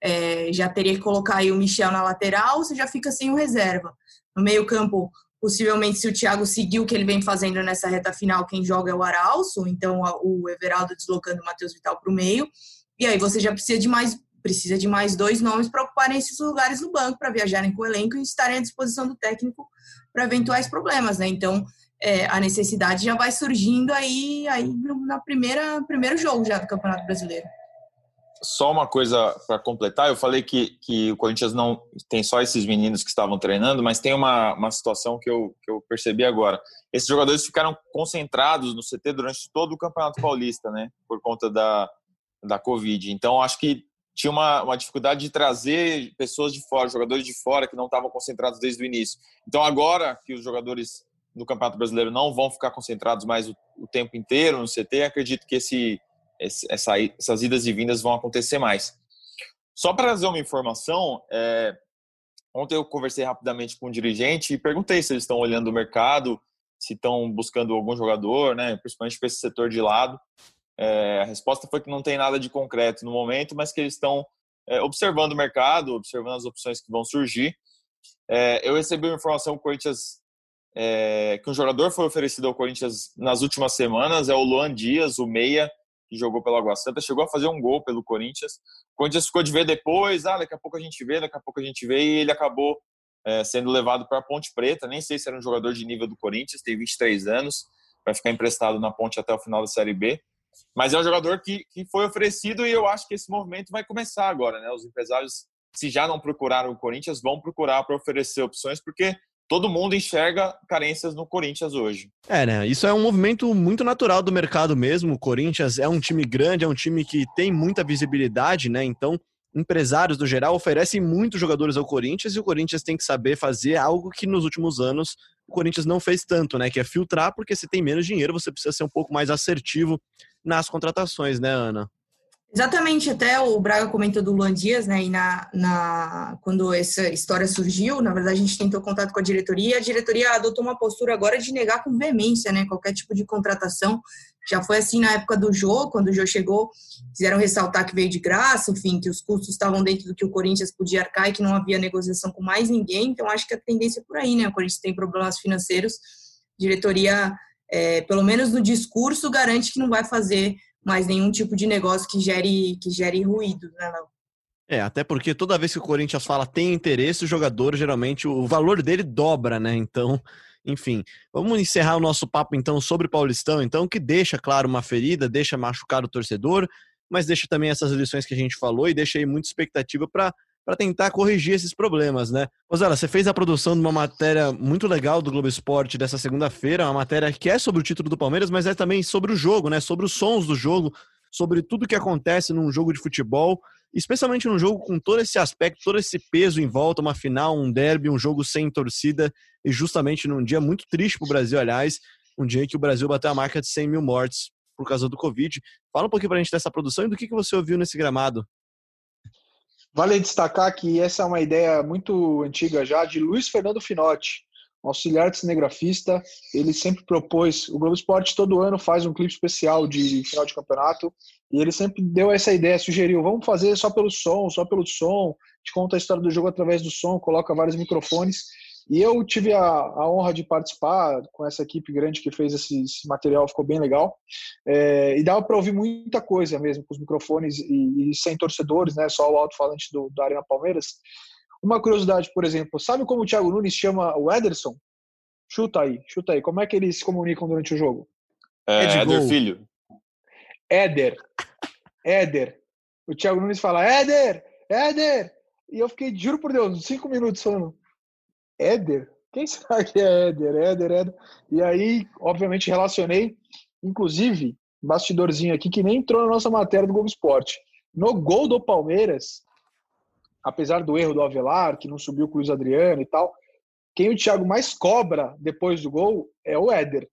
é, já teria que colocar aí o Michel na lateral, você já fica sem o reserva. No meio-campo, Possivelmente, se o Thiago seguir o que ele vem fazendo nessa reta final, quem joga é o Aralso, então o Everaldo deslocando o Matheus Vital para o meio. E aí você já precisa de mais precisa de mais dois nomes para ocuparem esses lugares no banco, para viajarem com o elenco e estarem à disposição do técnico para eventuais problemas, né? Então, é, a necessidade já vai surgindo aí, aí na primeira primeiro jogo já do Campeonato Brasileiro só uma coisa para completar, eu falei que, que o Corinthians não tem só esses meninos que estavam treinando, mas tem uma, uma situação que eu, que eu percebi agora. Esses jogadores ficaram concentrados no CT durante todo o Campeonato Paulista, né? Por conta da, da Covid. Então, acho que tinha uma, uma dificuldade de trazer pessoas de fora, jogadores de fora que não estavam concentrados desde o início. Então, agora que os jogadores do Campeonato Brasileiro não vão ficar concentrados mais o, o tempo inteiro no CT, acredito que esse essa, essas idas e vindas vão acontecer mais. Só para trazer uma informação, é, ontem eu conversei rapidamente com um dirigente e perguntei se eles estão olhando o mercado, se estão buscando algum jogador, né, principalmente para esse setor de lado. É, a resposta foi que não tem nada de concreto no momento, mas que eles estão é, observando o mercado, observando as opções que vão surgir. É, eu recebi uma informação o Corinthians é, que um jogador foi oferecido ao Corinthians nas últimas semanas, é o Luan Dias, o meia, que jogou pelo Água Santa, chegou a fazer um gol pelo Corinthians. O Corinthians ficou de ver depois, ah, daqui a pouco a gente vê, daqui a pouco a gente vê, e ele acabou é, sendo levado para a Ponte Preta. Nem sei se era um jogador de nível do Corinthians, tem 23 anos, vai ficar emprestado na Ponte até o final da Série B. Mas é um jogador que, que foi oferecido e eu acho que esse movimento vai começar agora, né? Os empresários, se já não procuraram o Corinthians, vão procurar para oferecer opções, porque todo mundo enxerga carências no Corinthians hoje. É, né? Isso é um movimento muito natural do mercado mesmo. O Corinthians é um time grande, é um time que tem muita visibilidade, né? Então, empresários do geral oferecem muitos jogadores ao Corinthians e o Corinthians tem que saber fazer algo que nos últimos anos o Corinthians não fez tanto, né? Que é filtrar, porque se tem menos dinheiro, você precisa ser um pouco mais assertivo nas contratações, né, Ana? Exatamente, até o Braga comentou do Luan Dias, né? E na, na, quando essa história surgiu, na verdade a gente tentou contato com a diretoria, a diretoria adotou uma postura agora de negar com veemência, né? Qualquer tipo de contratação. Já foi assim na época do jogo, quando o Jô chegou, quiseram ressaltar que veio de graça, enfim, que os custos estavam dentro do que o Corinthians podia arcar e que não havia negociação com mais ninguém. Então acho que a tendência é por aí, né? O Corinthians tem problemas financeiros, diretoria, é, pelo menos no discurso, garante que não vai fazer mais nenhum tipo de negócio que gere, que gere ruído, né, Léo? É, até porque toda vez que o Corinthians fala tem interesse, o jogador geralmente o valor dele dobra, né? Então, enfim, vamos encerrar o nosso papo então sobre Paulistão, então, que deixa, claro, uma ferida, deixa machucar o torcedor, mas deixa também essas lições que a gente falou e deixa aí muita expectativa para para tentar corrigir esses problemas, né? Rosela, você fez a produção de uma matéria muito legal do Globo Esporte dessa segunda-feira, uma matéria que é sobre o título do Palmeiras, mas é também sobre o jogo, né? Sobre os sons do jogo, sobre tudo que acontece num jogo de futebol, especialmente num jogo com todo esse aspecto, todo esse peso em volta, uma final, um derby, um jogo sem torcida, e justamente num dia muito triste para o Brasil, aliás, um dia em que o Brasil bateu a marca de 100 mil mortes por causa do Covid. Fala um pouquinho para a gente dessa produção e do que, que você ouviu nesse gramado. Vale destacar que essa é uma ideia muito antiga já de Luiz Fernando Finotti, auxiliar de cinegrafista. Ele sempre propôs, o Globo Esporte todo ano faz um clipe especial de final de campeonato, e ele sempre deu essa ideia, sugeriu, vamos fazer só pelo som, só pelo som, te conta a história do jogo através do som, coloca vários microfones. E eu tive a, a, honra de participar com essa equipe grande que fez esse, esse material, ficou bem legal. É, e dava para ouvir muita coisa mesmo, com os microfones e, e sem torcedores, né, só o alto-falante do, da Arena Palmeiras. Uma curiosidade, por exemplo, sabe como o Thiago Nunes chama o Ederson? Chuta aí, chuta aí. Como é que eles se comunicam durante o jogo? É, é Éder Filho. Éder. Éder. O Thiago Nunes fala, Éder, Éder. E eu fiquei, juro por Deus, cinco minutos falando, Éder? Quem será que é Éder? Éder, Éder. E aí, obviamente, relacionei, inclusive, bastidorzinho aqui que nem entrou na nossa matéria do Globo Esporte. No gol do Palmeiras, apesar do erro do Avelar, que não subiu com o Luiz Adriano e tal, quem o Thiago mais cobra depois do gol é o Éder.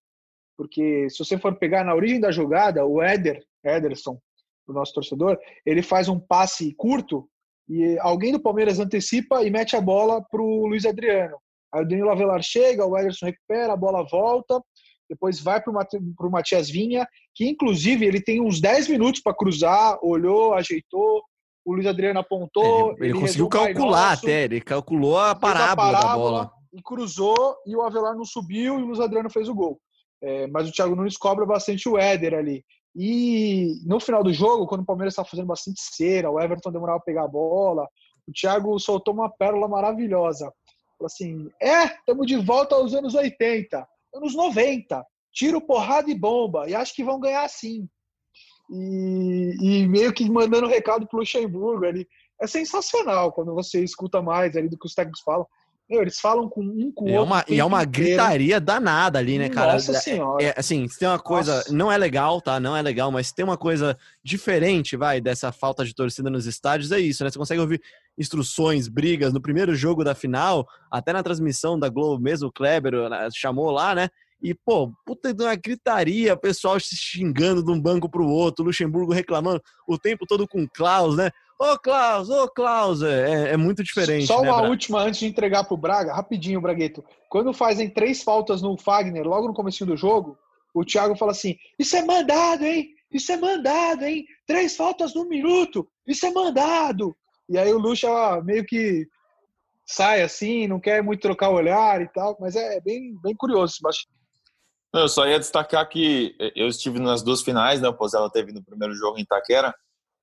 Porque se você for pegar na origem da jogada, o Éder, Ederson, o nosso torcedor, ele faz um passe curto e alguém do Palmeiras antecipa e mete a bola para o Luiz Adriano. Aí o Danilo Avelar chega, o Ederson recupera, a bola volta, depois vai para o Matias Vinha, que inclusive ele tem uns 10 minutos para cruzar, olhou, ajeitou, o Luiz Adriano apontou. Ele, ele, ele conseguiu calcular até, ele calculou a parábola, a parábola, da bola. E cruzou, e o Avelar não subiu, e o Luiz Adriano fez o gol. É, mas o Thiago Nunes cobra bastante o Éder ali. E no final do jogo, quando o Palmeiras estava fazendo bastante cera, o Everton demorava a pegar a bola, o Thiago soltou uma pérola maravilhosa. Falou assim: é, estamos de volta aos anos 80, anos 90, tiro, porrada e bomba, e acho que vão ganhar sim. E, e meio que mandando recado para o Luxemburgo ali. É sensacional quando você escuta mais ali do que os técnicos falam. Meu, eles falam com um com o é outro. Uma, e é uma gritaria danada ali, né, cara? Nossa senhora. É, assim, se tem uma coisa. Nossa. Não é legal, tá? Não é legal, mas tem uma coisa diferente, vai, dessa falta de torcida nos estádios, é isso, né? Você consegue ouvir instruções, brigas. No primeiro jogo da final, até na transmissão da Globo mesmo, o Kleber chamou lá, né? E, pô, puta de uma gritaria, o pessoal se xingando de um banco pro outro, Luxemburgo reclamando o tempo todo com o Klaus, né? Ô, Klaus, ô, Klaus, é, é muito diferente. Só né, uma última antes de entregar pro Braga, rapidinho, Bragueto. Quando fazem três faltas no Fagner, logo no começo do jogo, o Thiago fala assim: Isso é mandado, hein? Isso é mandado, hein? Três faltas no minuto, isso é mandado. E aí o Lucha meio que sai assim, não quer muito trocar o olhar e tal, mas é bem, bem curioso esse bastidor. Eu só ia destacar que eu estive nas duas finais, né? O Pozella teve no primeiro jogo em Itaquera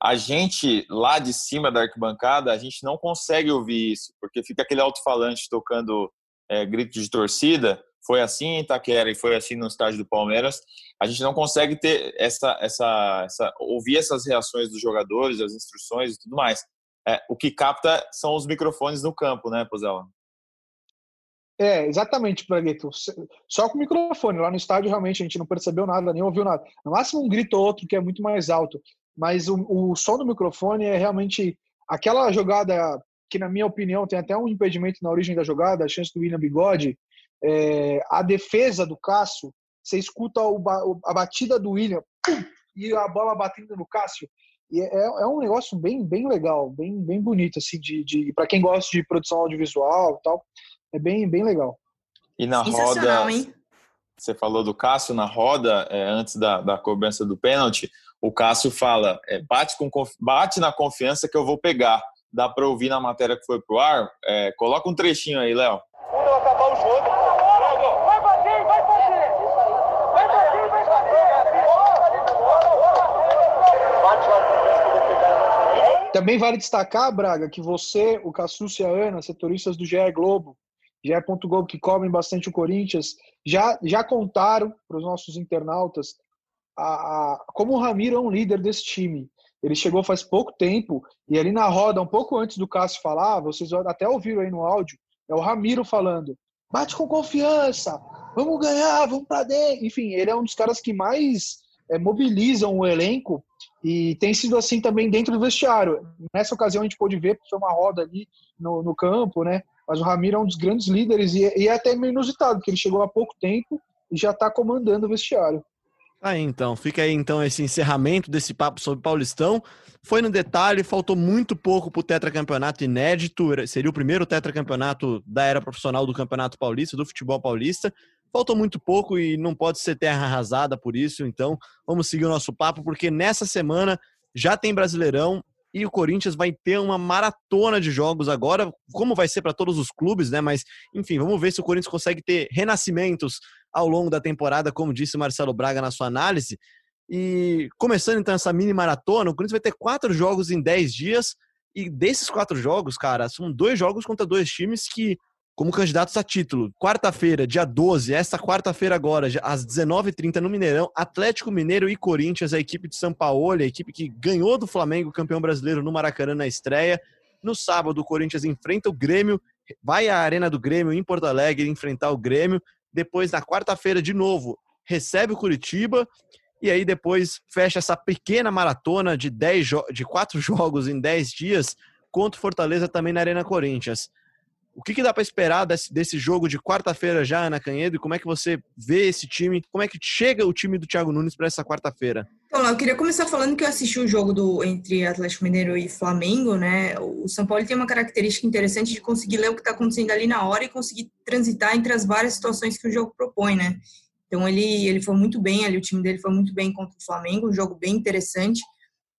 a gente lá de cima da arquibancada, a gente não consegue ouvir isso, porque fica aquele alto-falante tocando é, grito de torcida. Foi assim em Itaquera e foi assim no estádio do Palmeiras. A gente não consegue ter essa, essa, essa ouvir essas reações dos jogadores, as instruções e tudo mais. É, o que capta são os microfones no campo, né, Pozella? É, exatamente, Bragueto. Só com o microfone. Lá no estádio, realmente, a gente não percebeu nada, nem ouviu nada. No máximo, um grito ou outro que é muito mais alto mas o, o som do microfone é realmente aquela jogada que, na minha opinião, tem até um impedimento na origem da jogada, a chance do William Bigode, é, a defesa do Cássio, você escuta o, a batida do William pum, e a bola batendo no Cássio, E é, é um negócio bem, bem legal, bem, bem bonito, assim, de, de para quem gosta de produção audiovisual e tal, é bem, bem legal. E na roda, hein? você falou do Cássio na roda, é, antes da, da cobrança do pênalti, o Cássio fala, é, bate, com, bate na confiança que eu vou pegar. Dá para ouvir na matéria que foi pro ar? É, coloca um trechinho aí, Léo. Quando acabar o jogo! Também vale destacar, Braga, que você, o Cassus e a Ana, setoristas do GE Globo, GE. Globo, que cobrem bastante o Corinthians, já, já contaram para os nossos internautas a, a, como o Ramiro é um líder desse time. Ele chegou faz pouco tempo e ali na roda, um pouco antes do Cássio falar, vocês até ouviram aí no áudio, é o Ramiro falando: bate com confiança, vamos ganhar, vamos para dentro. Enfim, ele é um dos caras que mais é, mobilizam o elenco e tem sido assim também dentro do vestiário. Nessa ocasião a gente pôde ver, porque foi uma roda ali no, no campo, né? Mas o Ramiro é um dos grandes líderes e, e é até meio inusitado, porque ele chegou há pouco tempo e já está comandando o vestiário. Aí então, fica aí então esse encerramento desse papo sobre Paulistão. Foi no detalhe, faltou muito pouco para o tetracampeonato inédito, seria o primeiro tetracampeonato da era profissional do Campeonato Paulista, do futebol paulista. Faltou muito pouco e não pode ser terra arrasada por isso, então vamos seguir o nosso papo, porque nessa semana já tem Brasileirão e o Corinthians vai ter uma maratona de jogos agora, como vai ser para todos os clubes, né? Mas, enfim, vamos ver se o Corinthians consegue ter renascimentos ao longo da temporada, como disse Marcelo Braga na sua análise. E começando então essa mini maratona, o Corinthians vai ter quatro jogos em dez dias. E desses quatro jogos, cara, são dois jogos contra dois times que, como candidatos a título, quarta-feira, dia 12, esta quarta-feira agora, às 19h30 no Mineirão, Atlético Mineiro e Corinthians, a equipe de São Paulo, a equipe que ganhou do Flamengo, campeão brasileiro no Maracanã na estreia. No sábado, o Corinthians enfrenta o Grêmio, vai à Arena do Grêmio em Porto Alegre enfrentar o Grêmio. Depois, na quarta-feira, de novo, recebe o Curitiba. E aí depois fecha essa pequena maratona de, dez de quatro jogos em 10 dias contra o Fortaleza também na Arena Corinthians. O que, que dá para esperar desse, desse, jogo de quarta-feira já, Ana Canhedo? E como é que você vê esse time? Como é que chega o time do Thiago Nunes para essa quarta-feira? Então, eu queria começar falando que eu assisti o jogo do, entre Atlético Mineiro e Flamengo, né? O São Paulo tem uma característica interessante de conseguir ler o que está acontecendo ali na hora e conseguir transitar entre as várias situações que o jogo propõe, né? Então ele, ele foi muito bem ali, o time dele foi muito bem contra o Flamengo, um jogo bem interessante.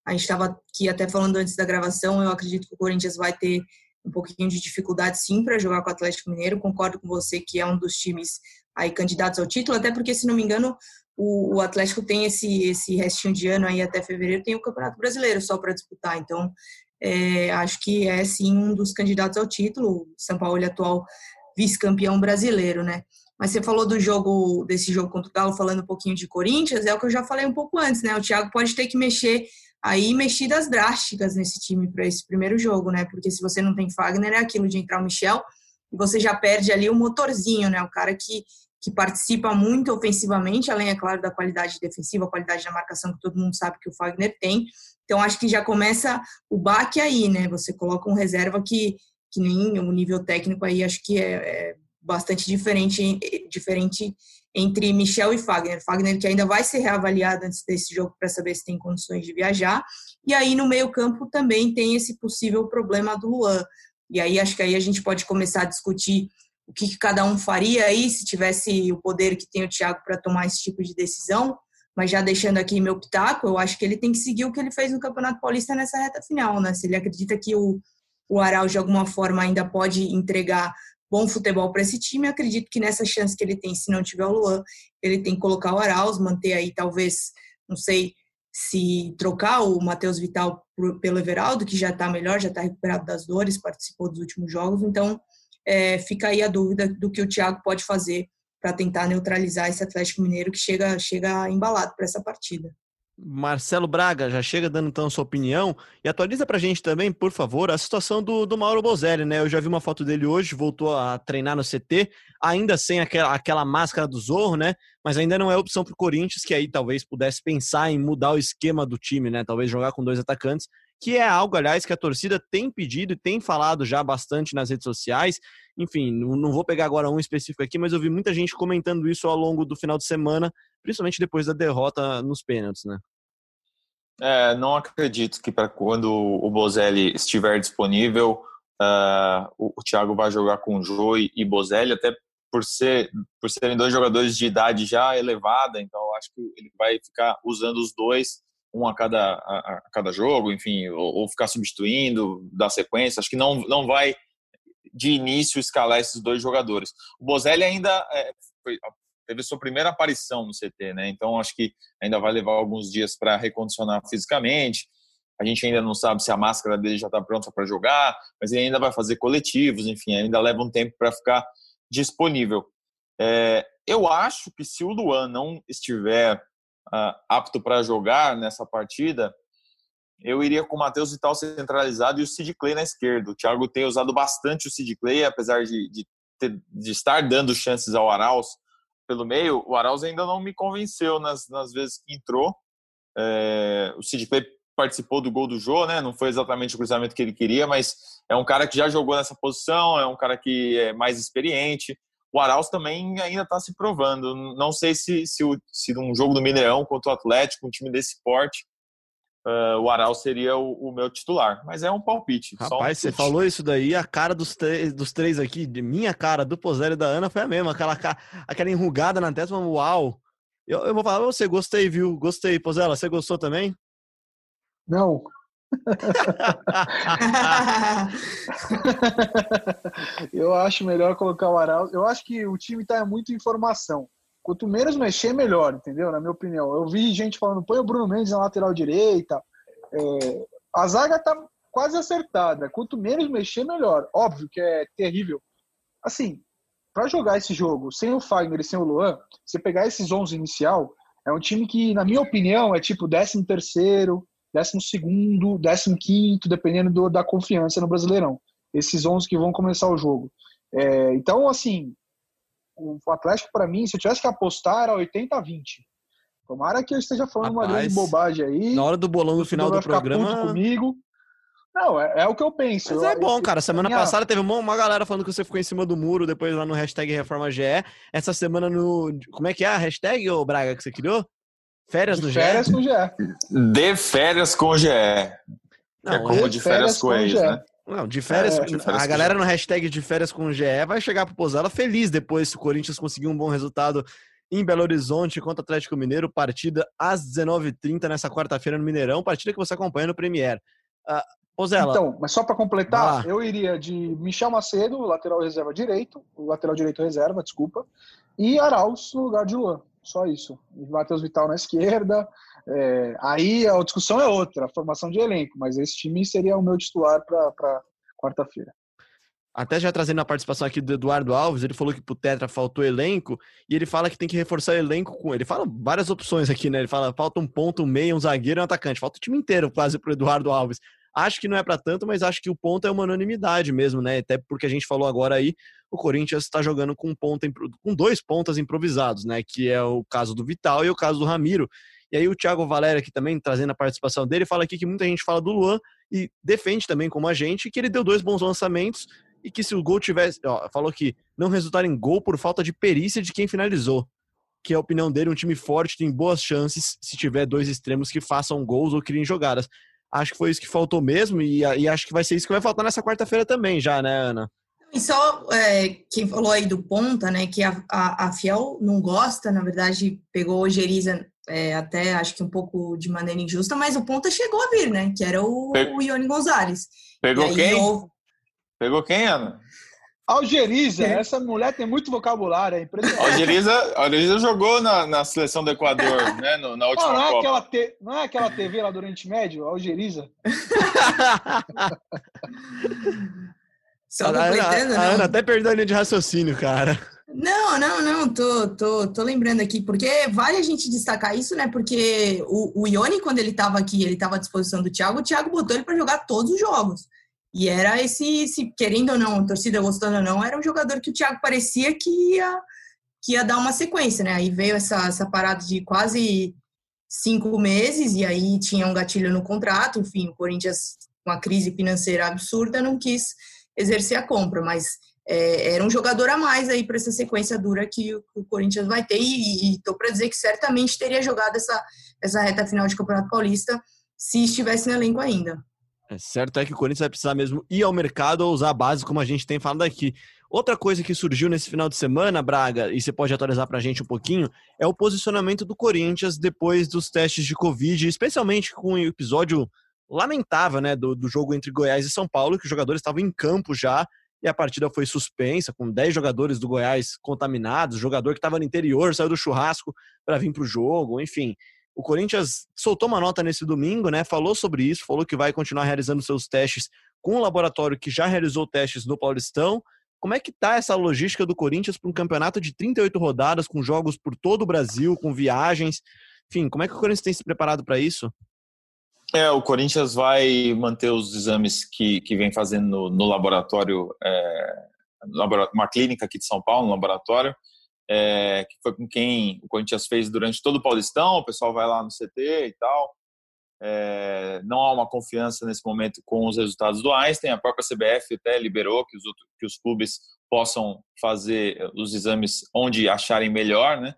A gente estava aqui até falando antes da gravação, eu acredito que o Corinthians vai ter um pouquinho de dificuldade sim para jogar com o Atlético Mineiro. Concordo com você que é um dos times aí candidatos ao título, até porque, se não me engano, o, o, Atlético tem esse, esse restinho de ano aí até fevereiro, tem o Campeonato Brasileiro só para disputar. Então, é, acho que é sim um dos candidatos ao título. São Paulo atual vice-campeão brasileiro, né? Mas você falou do jogo, desse jogo contra o Galo, falando um pouquinho de Corinthians, é o que eu já falei um pouco antes, né? O Thiago pode ter que mexer aí mexidas drásticas nesse time para esse primeiro jogo, né? Porque se você não tem Fagner, é aquilo de entrar o Michel e você já perde ali o motorzinho, né? O cara que que participa muito ofensivamente, além, é claro, da qualidade defensiva, qualidade da marcação que todo mundo sabe que o Fagner tem. Então, acho que já começa o baque aí, né? Você coloca um reserva que, que nem o nível técnico aí, acho que é, é bastante diferente, diferente entre Michel e Fagner. Fagner que ainda vai ser reavaliado antes desse jogo para saber se tem condições de viajar. E aí, no meio campo, também tem esse possível problema do Luan. E aí, acho que aí a gente pode começar a discutir o que, que cada um faria aí se tivesse o poder que tem o Thiago para tomar esse tipo de decisão. Mas já deixando aqui meu pitaco, eu acho que ele tem que seguir o que ele fez no Campeonato Paulista nessa reta final, né? Se ele acredita que o, o Aral de alguma forma ainda pode entregar bom futebol para esse time, acredito que nessa chance que ele tem, se não tiver o Luan, ele tem que colocar o Arauz, manter aí talvez, não sei se trocar o Matheus Vital pelo Everaldo, que já está melhor, já está recuperado das dores, participou dos últimos jogos, então é, fica aí a dúvida do que o Thiago pode fazer para tentar neutralizar esse Atlético Mineiro que chega, chega embalado para essa partida. Marcelo Braga, já chega dando então sua opinião e atualiza pra gente também, por favor, a situação do, do Mauro Bozelli, né? Eu já vi uma foto dele hoje, voltou a treinar no CT, ainda sem aquela, aquela máscara do Zorro, né? Mas ainda não é opção pro Corinthians, que aí talvez pudesse pensar em mudar o esquema do time, né? Talvez jogar com dois atacantes que é algo, aliás, que a torcida tem pedido e tem falado já bastante nas redes sociais. Enfim, não vou pegar agora um específico aqui, mas eu vi muita gente comentando isso ao longo do final de semana, principalmente depois da derrota nos pênaltis, né? É, não acredito que para quando o Bozelli estiver disponível, uh, o, o Thiago vai jogar com Jô e, e Bozelli, até por, ser, por serem dois jogadores de idade já elevada, então acho que ele vai ficar usando os dois, um a cada, a, a cada jogo, enfim, ou, ou, ficar substituindo, dar sequência. Acho que não, não vai de início escalar esses dois jogadores. O Bozelli ainda é, foi, teve sua primeira aparição no CT, né? Então acho que ainda vai levar alguns dias para recondicionar fisicamente. A gente ainda não sabe se a máscara dele já está pronta para jogar, mas ele ainda vai fazer coletivos, enfim, ainda leva um tempo para ficar disponível. É, eu acho que se o Luan não estiver uh, apto para jogar nessa partida, eu iria com o Matheus Vital centralizado e o Sid Clay na esquerda. O Thiago tem usado bastante o Sid Clay, apesar de, de, ter, de estar dando chances ao Arauz pelo meio. O Arauz ainda não me convenceu nas, nas vezes que entrou. É, o Sid Clay participou do gol do Jô, né? Não foi exatamente o cruzamento que ele queria, mas é um cara que já jogou nessa posição, é um cara que é mais experiente. O Arauz também ainda está se provando. Não sei se, se, o, se um jogo do Mineirão contra o Atlético, um time desse porte, uh, o Arauz seria o, o, meu titular. Mas é um palpite. Rapaz, um você falou isso daí, a cara dos, dos três aqui, de minha cara, do Pozélio e da Ana foi a mesma. Aquela, aquela enrugada na testa, uau! Eu, eu vou falar, você gostei, viu? Gostei. Pozela, você gostou também? Não. eu acho melhor colocar o Arauz. Eu acho que o time tá muito em formação. Quanto menos mexer, melhor, entendeu? Na minha opinião. Eu vi gente falando, põe o Bruno Mendes na lateral direita. É... a zaga tá quase acertada. Quanto menos mexer, melhor. Óbvio que é terrível. Assim, para jogar esse jogo sem o Fagner e sem o Luan, você pegar esses 11 inicial, é um time que, na minha opinião, é tipo 13 terceiro, décimo segundo, décimo quinto, dependendo do, da confiança no Brasileirão. Esses 11 que vão começar o jogo. É, então, assim, o Atlético, para mim, se eu tivesse que apostar, era 80 a 20. Tomara que eu esteja falando Rapaz, uma grande bobagem aí. Na hora do bolão no final do programa. comigo. Não, é, é, o que eu penso. Mas é bom, cara. Semana minha... passada teve uma, uma, galera falando que você ficou em cima do muro, depois lá no hashtag ReformaGE. Essa semana no. Como é que é a hashtag, ô Braga, que você criou? Férias do GE? Férias com GE. De férias com GE. Não, é como de férias, férias com ex, né? Não, de férias, é, de férias a galera no hashtag de férias com GE vai chegar pro Pozela feliz depois se o Corinthians conseguir um bom resultado em Belo Horizonte contra o Atlético Mineiro, partida às 19h30 nessa quarta-feira no Mineirão, partida que você acompanha no Premier. Uh, Pozela. Então, mas só para completar, eu iria de Michel Macedo, lateral reserva direito, lateral direito reserva, desculpa, e Arauz no lugar de Luan. Só isso. Matheus Vital na esquerda. É, aí a discussão é outra, a formação de elenco, mas esse time seria o meu titular para quarta-feira. Até já trazendo a participação aqui do Eduardo Alves, ele falou que pro Tetra faltou elenco e ele fala que tem que reforçar o elenco com. Ele fala várias opções aqui, né? Ele fala falta um ponto, um meio, um zagueiro um atacante. Falta o time inteiro quase pro Eduardo Alves. Acho que não é para tanto, mas acho que o ponto é uma unanimidade mesmo, né? Até porque a gente falou agora aí, o Corinthians está jogando com, ponto, com dois pontas improvisados, né? Que é o caso do Vital e o caso do Ramiro. E aí o Thiago Valério aqui também, trazendo a participação dele, fala aqui que muita gente fala do Luan e defende também, como a gente, que ele deu dois bons lançamentos e que se o gol tivesse. Ó, falou que não resultar em gol por falta de perícia de quem finalizou. Que é a opinião dele, um time forte tem boas chances se tiver dois extremos que façam gols ou criem jogadas. Acho que foi isso que faltou mesmo e, e acho que vai ser isso que vai faltar nessa quarta-feira também, já, né, Ana? E só é, quem falou aí do ponta, né, que a, a, a Fiel não gosta, na verdade, pegou o Geriza é, até acho que um pouco de maneira injusta, mas o ponta chegou a vir, né, que era o, Pe o Ione Gonzalez. Pegou quem? Houve... Pegou quem, Ana? Algeriza, essa mulher tem muito vocabulário, é impressionante. Algeriza, Algeriza jogou na, na seleção do Equador, né? No, na última não, não é Copa. Aquela te, não é aquela TV lá do Oriente Médio, Algeriza? Só a, Ana, a Ana até perdeu a linha de raciocínio, cara. Não, não, não, tô, tô, tô lembrando aqui, porque vale a gente destacar isso, né? Porque o, o Ione, quando ele estava aqui, ele estava à disposição do Thiago, o Thiago botou ele para jogar todos os jogos. E era esse, se querendo ou não, torcida gostando ou não, era um jogador que o Thiago parecia que ia, que ia dar uma sequência, né? Aí veio essa, essa parada de quase cinco meses, e aí tinha um gatilho no contrato, enfim, o Corinthians, com a crise financeira absurda, não quis exercer a compra, mas é, era um jogador a mais aí para essa sequência dura que o, o Corinthians vai ter, e estou para dizer que certamente teria jogado essa, essa reta final de Campeonato Paulista se estivesse no elenco ainda. É, certo é que o Corinthians vai precisar mesmo ir ao mercado ou usar a base, como a gente tem falado aqui. Outra coisa que surgiu nesse final de semana, Braga, e você pode atualizar para a gente um pouquinho, é o posicionamento do Corinthians depois dos testes de Covid, especialmente com o episódio lamentável né, do, do jogo entre Goiás e São Paulo, que os jogadores estavam em campo já e a partida foi suspensa, com 10 jogadores do Goiás contaminados, jogador que estava no interior saiu do churrasco para vir para o jogo, enfim. O Corinthians soltou uma nota nesse domingo, né? Falou sobre isso, falou que vai continuar realizando seus testes com o laboratório que já realizou testes no Paulistão, como é que tá essa logística do Corinthians para um campeonato de 38 rodadas, com jogos por todo o Brasil, com viagens? Enfim, como é que o Corinthians tem se preparado para isso? É, o Corinthians vai manter os exames que, que vem fazendo no, no laboratório, é, uma clínica aqui de São Paulo, no laboratório, é, que foi com quem o Corinthians fez durante todo o Paulistão, o pessoal vai lá no CT e tal. É, não há uma confiança nesse momento com os resultados do Einstein. A própria CBF até liberou que os, outros, que os clubes possam fazer os exames onde acharem melhor, né?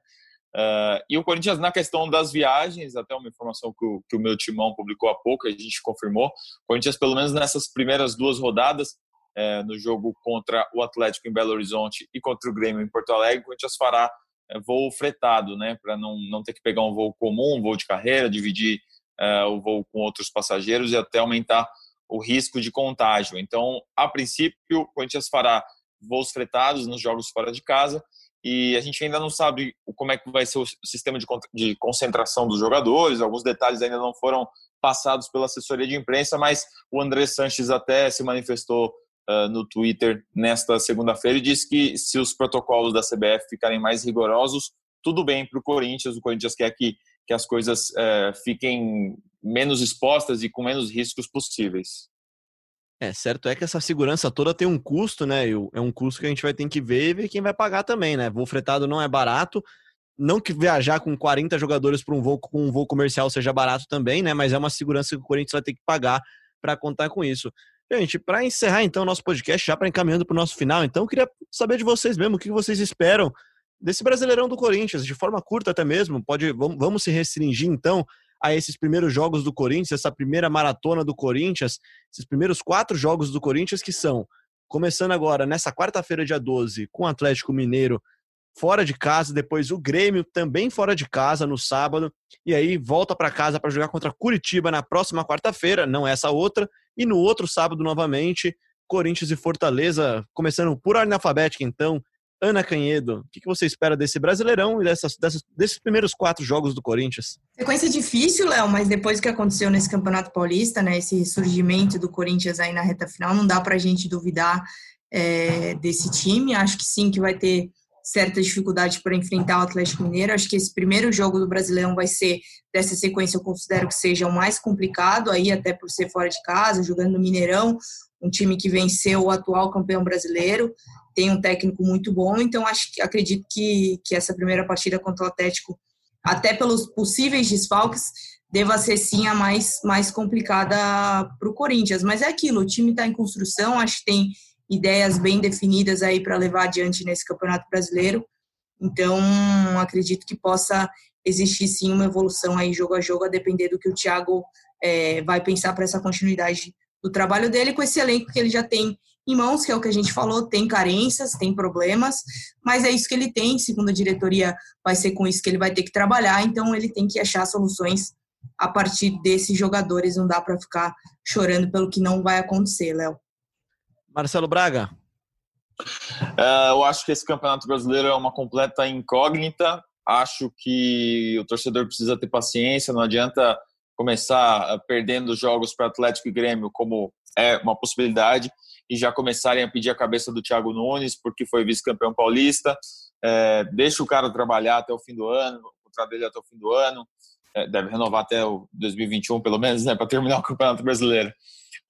Uh, e o Corinthians, na questão das viagens, até uma informação que o, que o meu timão publicou há pouco, a gente confirmou, o Corinthians, pelo menos nessas primeiras duas rodadas, é, no jogo contra o Atlético em Belo Horizonte e contra o Grêmio em Porto Alegre, o Corinthians fará é, voo fretado, né, para não, não ter que pegar um voo comum, um voo de carreira, dividir uh, o voo com outros passageiros e até aumentar o risco de contágio. Então, a princípio, o Corinthians fará voos fretados nos jogos fora de casa e a gente ainda não sabe como é que vai ser o sistema de, de concentração dos jogadores, alguns detalhes ainda não foram passados pela assessoria de imprensa, mas o André Sanches até se manifestou uh, no Twitter nesta segunda-feira e disse que se os protocolos da CBF ficarem mais rigorosos, tudo bem para o Corinthians, o Corinthians quer que que as coisas é, fiquem menos expostas e com menos riscos possíveis. É, certo é que essa segurança toda tem um custo, né? É um custo que a gente vai ter que ver e ver quem vai pagar também, né? Voo fretado não é barato. Não que viajar com 40 jogadores para um voo um voo comercial seja barato também, né? Mas é uma segurança que o Corinthians vai ter que pagar para contar com isso. Gente, para encerrar então o nosso podcast, já para encaminhando para o nosso final, então, eu queria saber de vocês mesmo o que vocês esperam desse Brasileirão do Corinthians, de forma curta até mesmo. Pode, vamos se restringir então a esses primeiros jogos do Corinthians, essa primeira maratona do Corinthians, esses primeiros quatro jogos do Corinthians que são começando agora nessa quarta-feira, dia 12, com o Atlético Mineiro fora de casa, depois o Grêmio também fora de casa no sábado, e aí volta para casa para jogar contra Curitiba na próxima quarta-feira, não essa outra, e no outro sábado novamente, Corinthians e Fortaleza, começando por ordem alfabética então, Ana Canhedo, o que você espera desse Brasileirão e dessas, dessas, desses primeiros quatro jogos do Corinthians? Sequência difícil, Léo, mas depois do que aconteceu nesse Campeonato Paulista, né, esse surgimento do Corinthians aí na reta final, não dá para a gente duvidar é, desse time. Acho que sim, que vai ter certa dificuldade para enfrentar o Atlético Mineiro. Acho que esse primeiro jogo do Brasileirão vai ser, dessa sequência, eu considero que seja o mais complicado, aí até por ser fora de casa, jogando no Mineirão, um time que venceu o atual campeão brasileiro tem um técnico muito bom, então acho, acredito que, que essa primeira partida contra o Atlético, até pelos possíveis desfalques, deva ser sim a mais, mais complicada para o Corinthians. Mas é aquilo, o time está em construção, acho que tem ideias bem definidas aí para levar adiante nesse Campeonato Brasileiro. Então, acredito que possa existir sim uma evolução aí jogo a jogo, a depender do que o Thiago é, vai pensar para essa continuidade do trabalho dele com esse elenco que ele já tem em mãos, que é o que a gente falou, tem carências, tem problemas, mas é isso que ele tem, segundo a diretoria, vai ser com isso que ele vai ter que trabalhar, então ele tem que achar soluções a partir desses jogadores, não dá para ficar chorando pelo que não vai acontecer, Léo. Marcelo Braga. Uh, eu acho que esse Campeonato Brasileiro é uma completa incógnita. Acho que o torcedor precisa ter paciência, não adianta começar perdendo jogos para Atlético e Grêmio, como é uma possibilidade e já começarem a pedir a cabeça do Thiago Nunes, porque foi vice-campeão paulista. É, deixa o cara trabalhar até o fim do ano, o contrato dele até o fim do ano. É, deve renovar até o 2021, pelo menos, né, para terminar o Campeonato Brasileiro.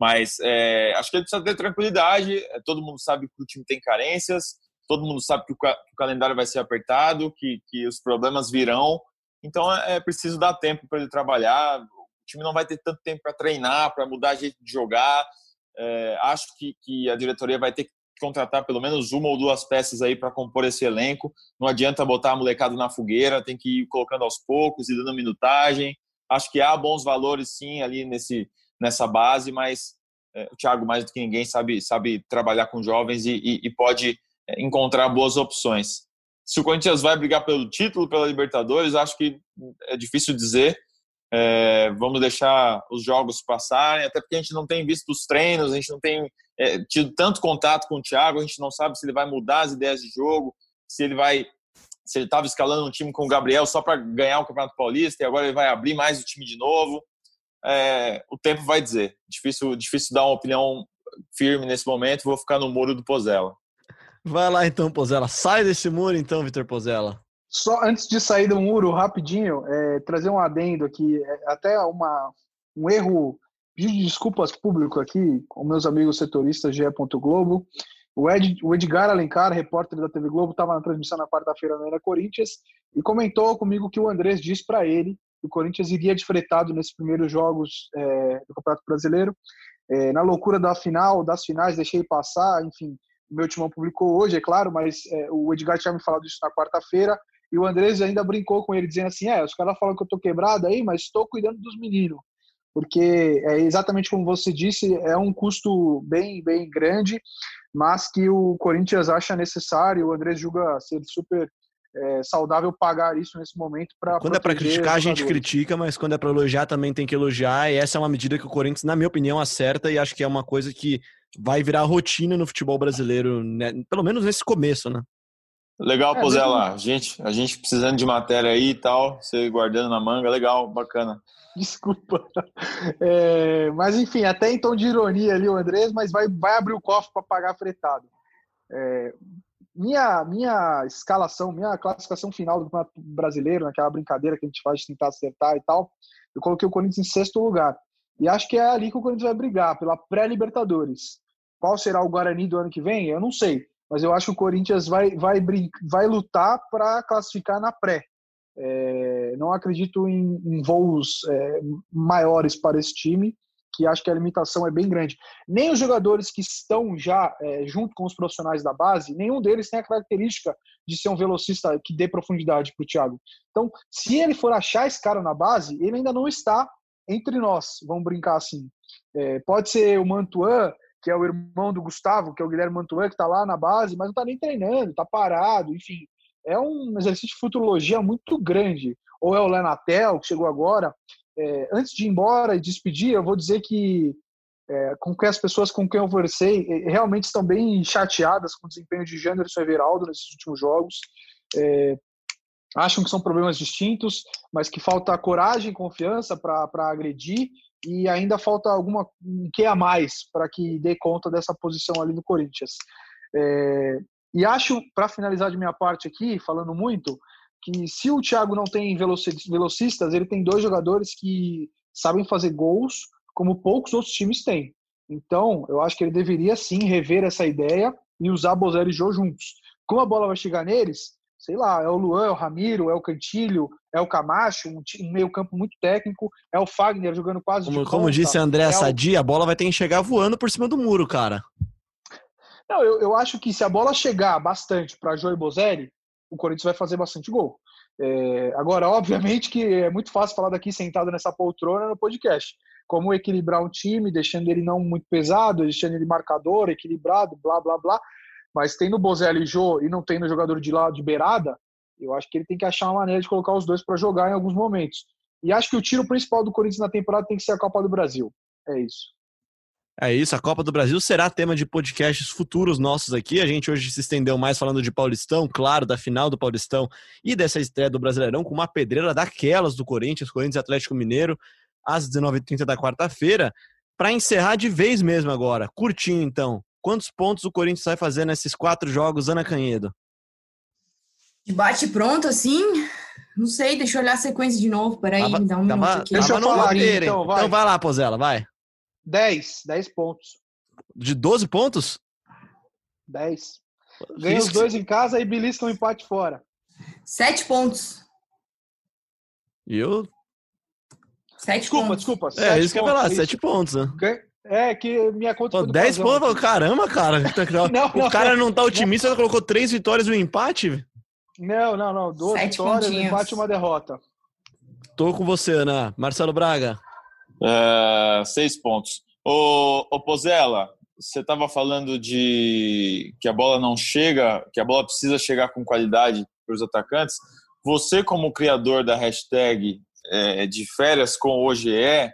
Mas é, acho que ele precisa ter tranquilidade. É, todo mundo sabe que o time tem carências, todo mundo sabe que o, que o calendário vai ser apertado, que, que os problemas virão. Então é, é preciso dar tempo para ele trabalhar. O time não vai ter tanto tempo para treinar, para mudar jeito de jogar. É, acho que, que a diretoria vai ter que contratar pelo menos uma ou duas peças aí para compor esse elenco. Não adianta botar a molecada na fogueira, tem que ir colocando aos poucos e dando minutagem. Acho que há bons valores, sim, ali nesse, nessa base, mas é, o Thiago, mais do que ninguém, sabe, sabe trabalhar com jovens e, e, e pode é, encontrar boas opções. Se o Corinthians vai brigar pelo título, pela Libertadores, acho que é difícil dizer. É, vamos deixar os jogos passarem, até porque a gente não tem visto os treinos, a gente não tem é, tido tanto contato com o Thiago, a gente não sabe se ele vai mudar as ideias de jogo, se ele vai. Se ele estava escalando um time com o Gabriel só para ganhar o Campeonato Paulista e agora ele vai abrir mais o time de novo. É, o tempo vai dizer. Difícil, difícil dar uma opinião firme nesse momento, vou ficar no muro do Pozella. Vai lá então, Pozella. Sai desse muro então, Vitor Pozella. Só antes de sair do muro, rapidinho, é, trazer um adendo aqui, é, até uma, um erro, pedir desculpas público aqui, com meus amigos setoristas GE. Globo. O, Ed, o Edgar Alencar, repórter da TV Globo, estava na transmissão na quarta-feira na Era Corinthians e comentou comigo que o Andrés disse para ele o Corinthians iria de fretado nesses primeiros jogos é, do Campeonato Brasileiro. É, na loucura da final, das finais, deixei passar, enfim, o meu timão publicou hoje, é claro, mas é, o Edgar tinha me falado isso na quarta-feira, e o Andrés ainda brincou com ele, dizendo assim: é, os caras falam que eu tô quebrado aí, mas estou cuidando dos meninos. Porque é exatamente como você disse, é um custo bem, bem grande, mas que o Corinthians acha necessário, o Andrés julga ser super é, saudável pagar isso nesse momento para. Quando é para criticar, a gente critica, mas quando é para elogiar, também tem que elogiar. E essa é uma medida que o Corinthians, na minha opinião, acerta e acho que é uma coisa que vai virar rotina no futebol brasileiro, né? pelo menos nesse começo, né? Legal, é, Pozela. A gente, a gente precisando de matéria aí e tal, você guardando na manga, legal, bacana. Desculpa. É, mas enfim, até em tom de ironia ali o Andrés, mas vai, vai abrir o cofre para pagar fretado. É, minha, minha escalação, minha classificação final do Campeonato Brasileiro, naquela brincadeira que a gente faz de tentar acertar e tal, eu coloquei o Corinthians em sexto lugar. E acho que é ali que o Corinthians vai brigar, pela pré-Libertadores. Qual será o Guarani do ano que vem? Eu não sei. Mas eu acho que o Corinthians vai, vai, vai lutar para classificar na pré. É, não acredito em, em voos é, maiores para esse time, que acho que a limitação é bem grande. Nem os jogadores que estão já é, junto com os profissionais da base, nenhum deles tem a característica de ser um velocista que dê profundidade para o Thiago. Então, se ele for achar esse cara na base, ele ainda não está entre nós, vamos brincar assim. É, pode ser o Mantuan, que é o irmão do Gustavo, que é o Guilherme Mantuan, que está lá na base, mas não está nem treinando, está parado, enfim. É um exercício de futurologia muito grande. Ou é o Lenatel, que chegou agora. É, antes de ir embora e despedir, eu vou dizer que é, com que as pessoas com quem eu conversei realmente estão bem chateadas com o desempenho de Janderson Everaldo nesses últimos jogos. É, acham que são problemas distintos, mas que falta coragem, confiança para agredir e ainda falta alguma um que a mais para que dê conta dessa posição ali no Corinthians. É, e acho, para finalizar de minha parte aqui, falando muito, que se o Thiago não tem velocistas, ele tem dois jogadores que sabem fazer gols, como poucos outros times têm. Então, eu acho que ele deveria sim rever essa ideia e usar Bozelli e Jô juntos. Como a bola vai chegar neles, sei lá, é o Luan, é o Ramiro, é o Cantilho, é o Camacho, um, meio-campo muito técnico, é o Fagner jogando quase como, Como disse a André é Sadia, a bola vai ter que chegar voando por cima do muro, cara. Não, eu, eu acho que se a bola chegar bastante para Joey Bozelli, o Corinthians vai fazer bastante gol. É, agora, obviamente que é muito fácil falar daqui sentado nessa poltrona no podcast. Como equilibrar um time, deixando ele não muito pesado, deixando ele marcador, equilibrado, blá, blá, blá. Mas tendo Bozelli e Jô e não tendo jogador de lado de beirada, eu acho que ele tem que achar uma maneira de colocar os dois para jogar em alguns momentos. E acho que o tiro principal do Corinthians na temporada tem que ser a Copa do Brasil. É isso. É isso, a Copa do Brasil será tema de podcasts futuros nossos aqui. A gente hoje se estendeu mais falando de Paulistão, claro, da final do Paulistão e dessa estreia do Brasileirão com uma pedreira daquelas do Corinthians, Corinthians Atlético Mineiro, às 19h30 da quarta-feira. Para encerrar de vez mesmo agora, curtinho então, Quantos pontos o Corinthians vai fazer nesses quatro jogos, Ana Canhedo? De bate pronto, assim? Não sei, deixa eu olhar a sequência de novo. Peraí, tava, me dá um tava, minuto aqui. Deixa eu falar, então, vai. então vai lá, Pozela, vai. 10, 10 pontos. De 12 pontos? 10. Ganha os dois em casa e belisca um empate fora. 7 pontos. E eu? 7 desculpa, pontos. Desculpa, desculpa. É, isso que eu ia falar, 7 pontos. Né? É, que minha conta Pô, 10 pontos, caramba, cara. não, o cara não tá otimista, não. colocou três vitórias e um empate? Não, não, não. Duas Sete vitórias, um empate e uma derrota. Tô com você, Ana. Marcelo Braga. É, seis pontos. Ô, ô Pozella, você estava falando de que a bola não chega, que a bola precisa chegar com qualidade para os atacantes. Você, como criador da hashtag é, de férias com o OGE,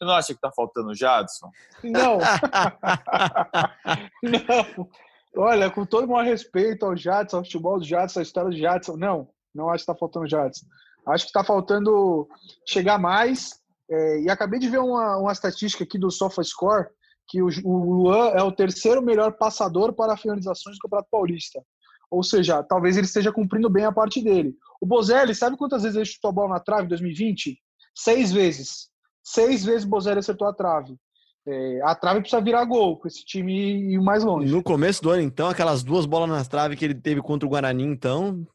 você não acha que está faltando o Jadson? Não. não. Olha, com todo o maior respeito ao Jadson, ao futebol do Jadson, a história do Jadson, não. Não acho que está faltando o Jadson. Acho que está faltando chegar mais. É, e acabei de ver uma, uma estatística aqui do SofaScore, que o, o Luan é o terceiro melhor passador para finalizações do Campeonato Paulista. Ou seja, talvez ele esteja cumprindo bem a parte dele. O Bozelli, sabe quantas vezes ele chutou a bola na trave em 2020? Seis vezes. Seis vezes o Bozelli acertou a trave. É, a trave precisa virar gol para esse time ir mais longe. No começo do ano, então, aquelas duas bolas na trave que ele teve contra o Guarani, então,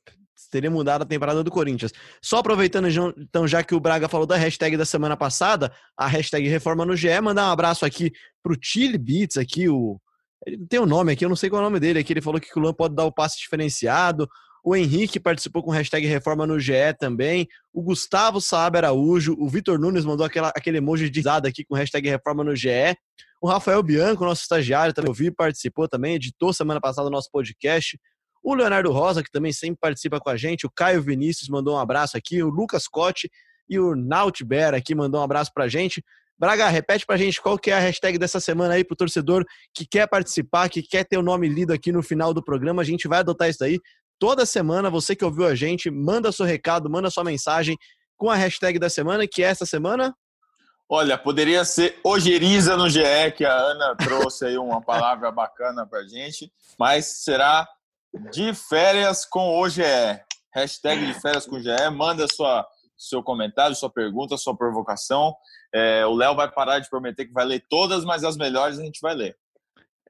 teria mudado a temporada do Corinthians. Só aproveitando, então, já que o Braga falou da hashtag da semana passada, a hashtag Reforma no GE, mandar um abraço aqui pro Chile Beats, aqui, o. Ele tem um nome aqui, eu não sei qual é o nome dele aqui. Ele falou que o Luan pode dar o passe diferenciado. O Henrique participou com hashtag Reforma no GE também. O Gustavo Saab Araújo. O Vitor Nunes mandou aquela, aquele emoji de risada aqui com hashtag Reforma no GE. O Rafael Bianco, nosso estagiário, também ouviu participou também, editou semana passada o nosso podcast. O Leonardo Rosa, que também sempre participa com a gente, o Caio Vinícius mandou um abraço aqui, o Lucas Cote e o Nautber aqui mandou um abraço pra gente. Braga, repete pra gente qual que é a hashtag dessa semana aí pro torcedor que quer participar, que quer ter o nome lido aqui no final do programa. A gente vai adotar isso aí toda semana. Você que ouviu a gente, manda seu recado, manda sua mensagem com a hashtag da semana, que é essa semana. Olha, poderia ser ojeriza no GE, que a Ana trouxe aí uma palavra bacana pra gente, mas será de férias com o GE. Hashtag de férias com o GE. Manda sua, seu comentário, sua pergunta, sua provocação. É, o Léo vai parar de prometer que vai ler todas, mas as melhores a gente vai ler.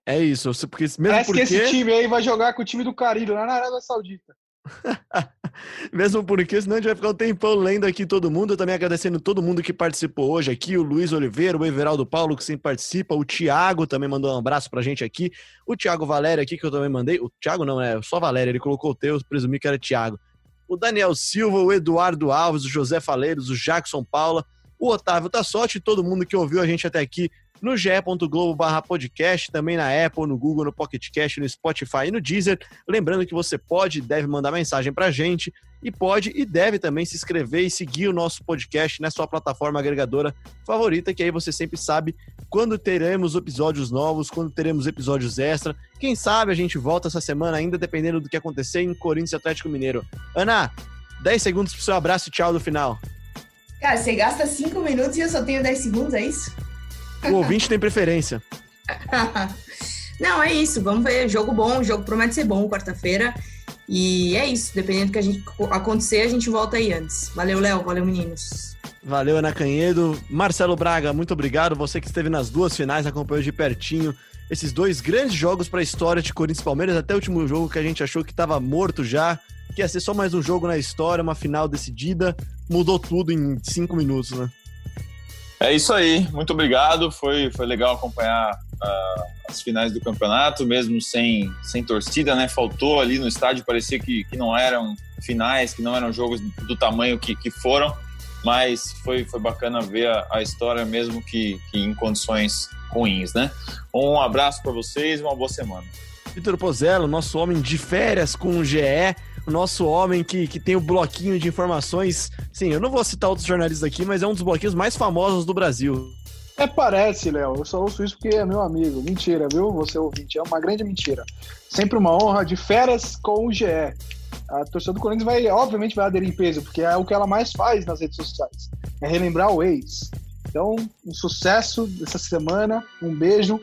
É isso, porque mesmo Parece porque... que esse time aí vai jogar com o time do Carilho, lá na Arábia Saudita. Mesmo porque senão a gente vai ficar um tempão lendo aqui todo mundo. Também agradecendo todo mundo que participou hoje aqui, o Luiz Oliveira, o Everaldo Paulo, que sempre participa, o Thiago também mandou um abraço pra gente aqui, o Thiago Valério aqui, que eu também mandei. O Thiago não, é só Valério, ele colocou o teu, eu presumi que era Thiago. O Daniel Silva, o Eduardo Alves, o José Faleiros, o Jackson Paula, o Otávio Tassotti, todo mundo que ouviu a gente até aqui no ge.globo podcast, também na Apple, no Google, no Pocket Cast, no Spotify e no Deezer. Lembrando que você pode e deve mandar mensagem pra gente e pode e deve também se inscrever e seguir o nosso podcast na sua plataforma agregadora favorita, que aí você sempre sabe quando teremos episódios novos, quando teremos episódios extra. Quem sabe a gente volta essa semana ainda, dependendo do que acontecer em Corinthians Atlético Mineiro. Ana, 10 segundos pro seu abraço e tchau do final. Cara, você gasta 5 minutos e eu só tenho 10 segundos, é isso? O ouvinte tem preferência. Não, é isso. Vamos ver. Jogo bom, o jogo promete ser bom quarta-feira. E é isso. Dependendo do que a gente acontecer, a gente volta aí antes. Valeu, Léo. Valeu, meninos. Valeu, Ana Canhedo. Marcelo Braga, muito obrigado. Você que esteve nas duas finais, acompanhou de pertinho esses dois grandes jogos para a história de Corinthians e Palmeiras. Até o último jogo que a gente achou que estava morto já, que ia ser só mais um jogo na história, uma final decidida. Mudou tudo em cinco minutos, né? É isso aí, muito obrigado. Foi, foi legal acompanhar uh, as finais do campeonato, mesmo sem, sem torcida, né? Faltou ali no estádio, parecia que, que não eram finais, que não eram jogos do tamanho que, que foram, mas foi, foi bacana ver a, a história, mesmo que, que em condições ruins, né? Um abraço para vocês e uma boa semana. Vitor Pozzello, nosso homem de férias com o GE o nosso homem que, que tem o bloquinho de informações. Sim, eu não vou citar outros jornalistas aqui, mas é um dos bloquinhos mais famosos do Brasil. É, parece, Léo. Eu só ouço isso porque é meu amigo. Mentira, viu? Você ouvinte. É uma grande mentira. Sempre uma honra de férias com o GE. A torcida do Corinthians vai, obviamente, vai aderir em peso, porque é o que ela mais faz nas redes sociais. É relembrar o ex. Então, um sucesso dessa semana. Um beijo.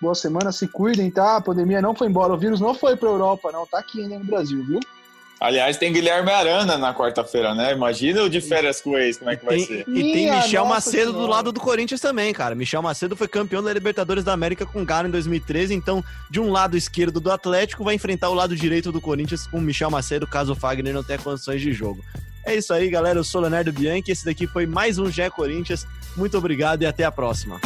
Boa semana. Se cuidem, tá? A pandemia não foi embora. O vírus não foi pra Europa, não. Tá aqui ainda no Brasil, viu? Aliás, tem Guilherme Arana na quarta-feira, né? Imagina o de férias com o ex, como é que vai tem, ser. E tem Minha Michel nossa Macedo senhora. do lado do Corinthians também, cara. Michel Macedo foi campeão da Libertadores da América com o Galo em 2013, então de um lado esquerdo do Atlético vai enfrentar o lado direito do Corinthians com Michel Macedo, caso o Fagner não tenha condições de jogo. É isso aí, galera. Eu sou o Leonardo Bianchi. Esse daqui foi mais um GE Corinthians. Muito obrigado e até a próxima.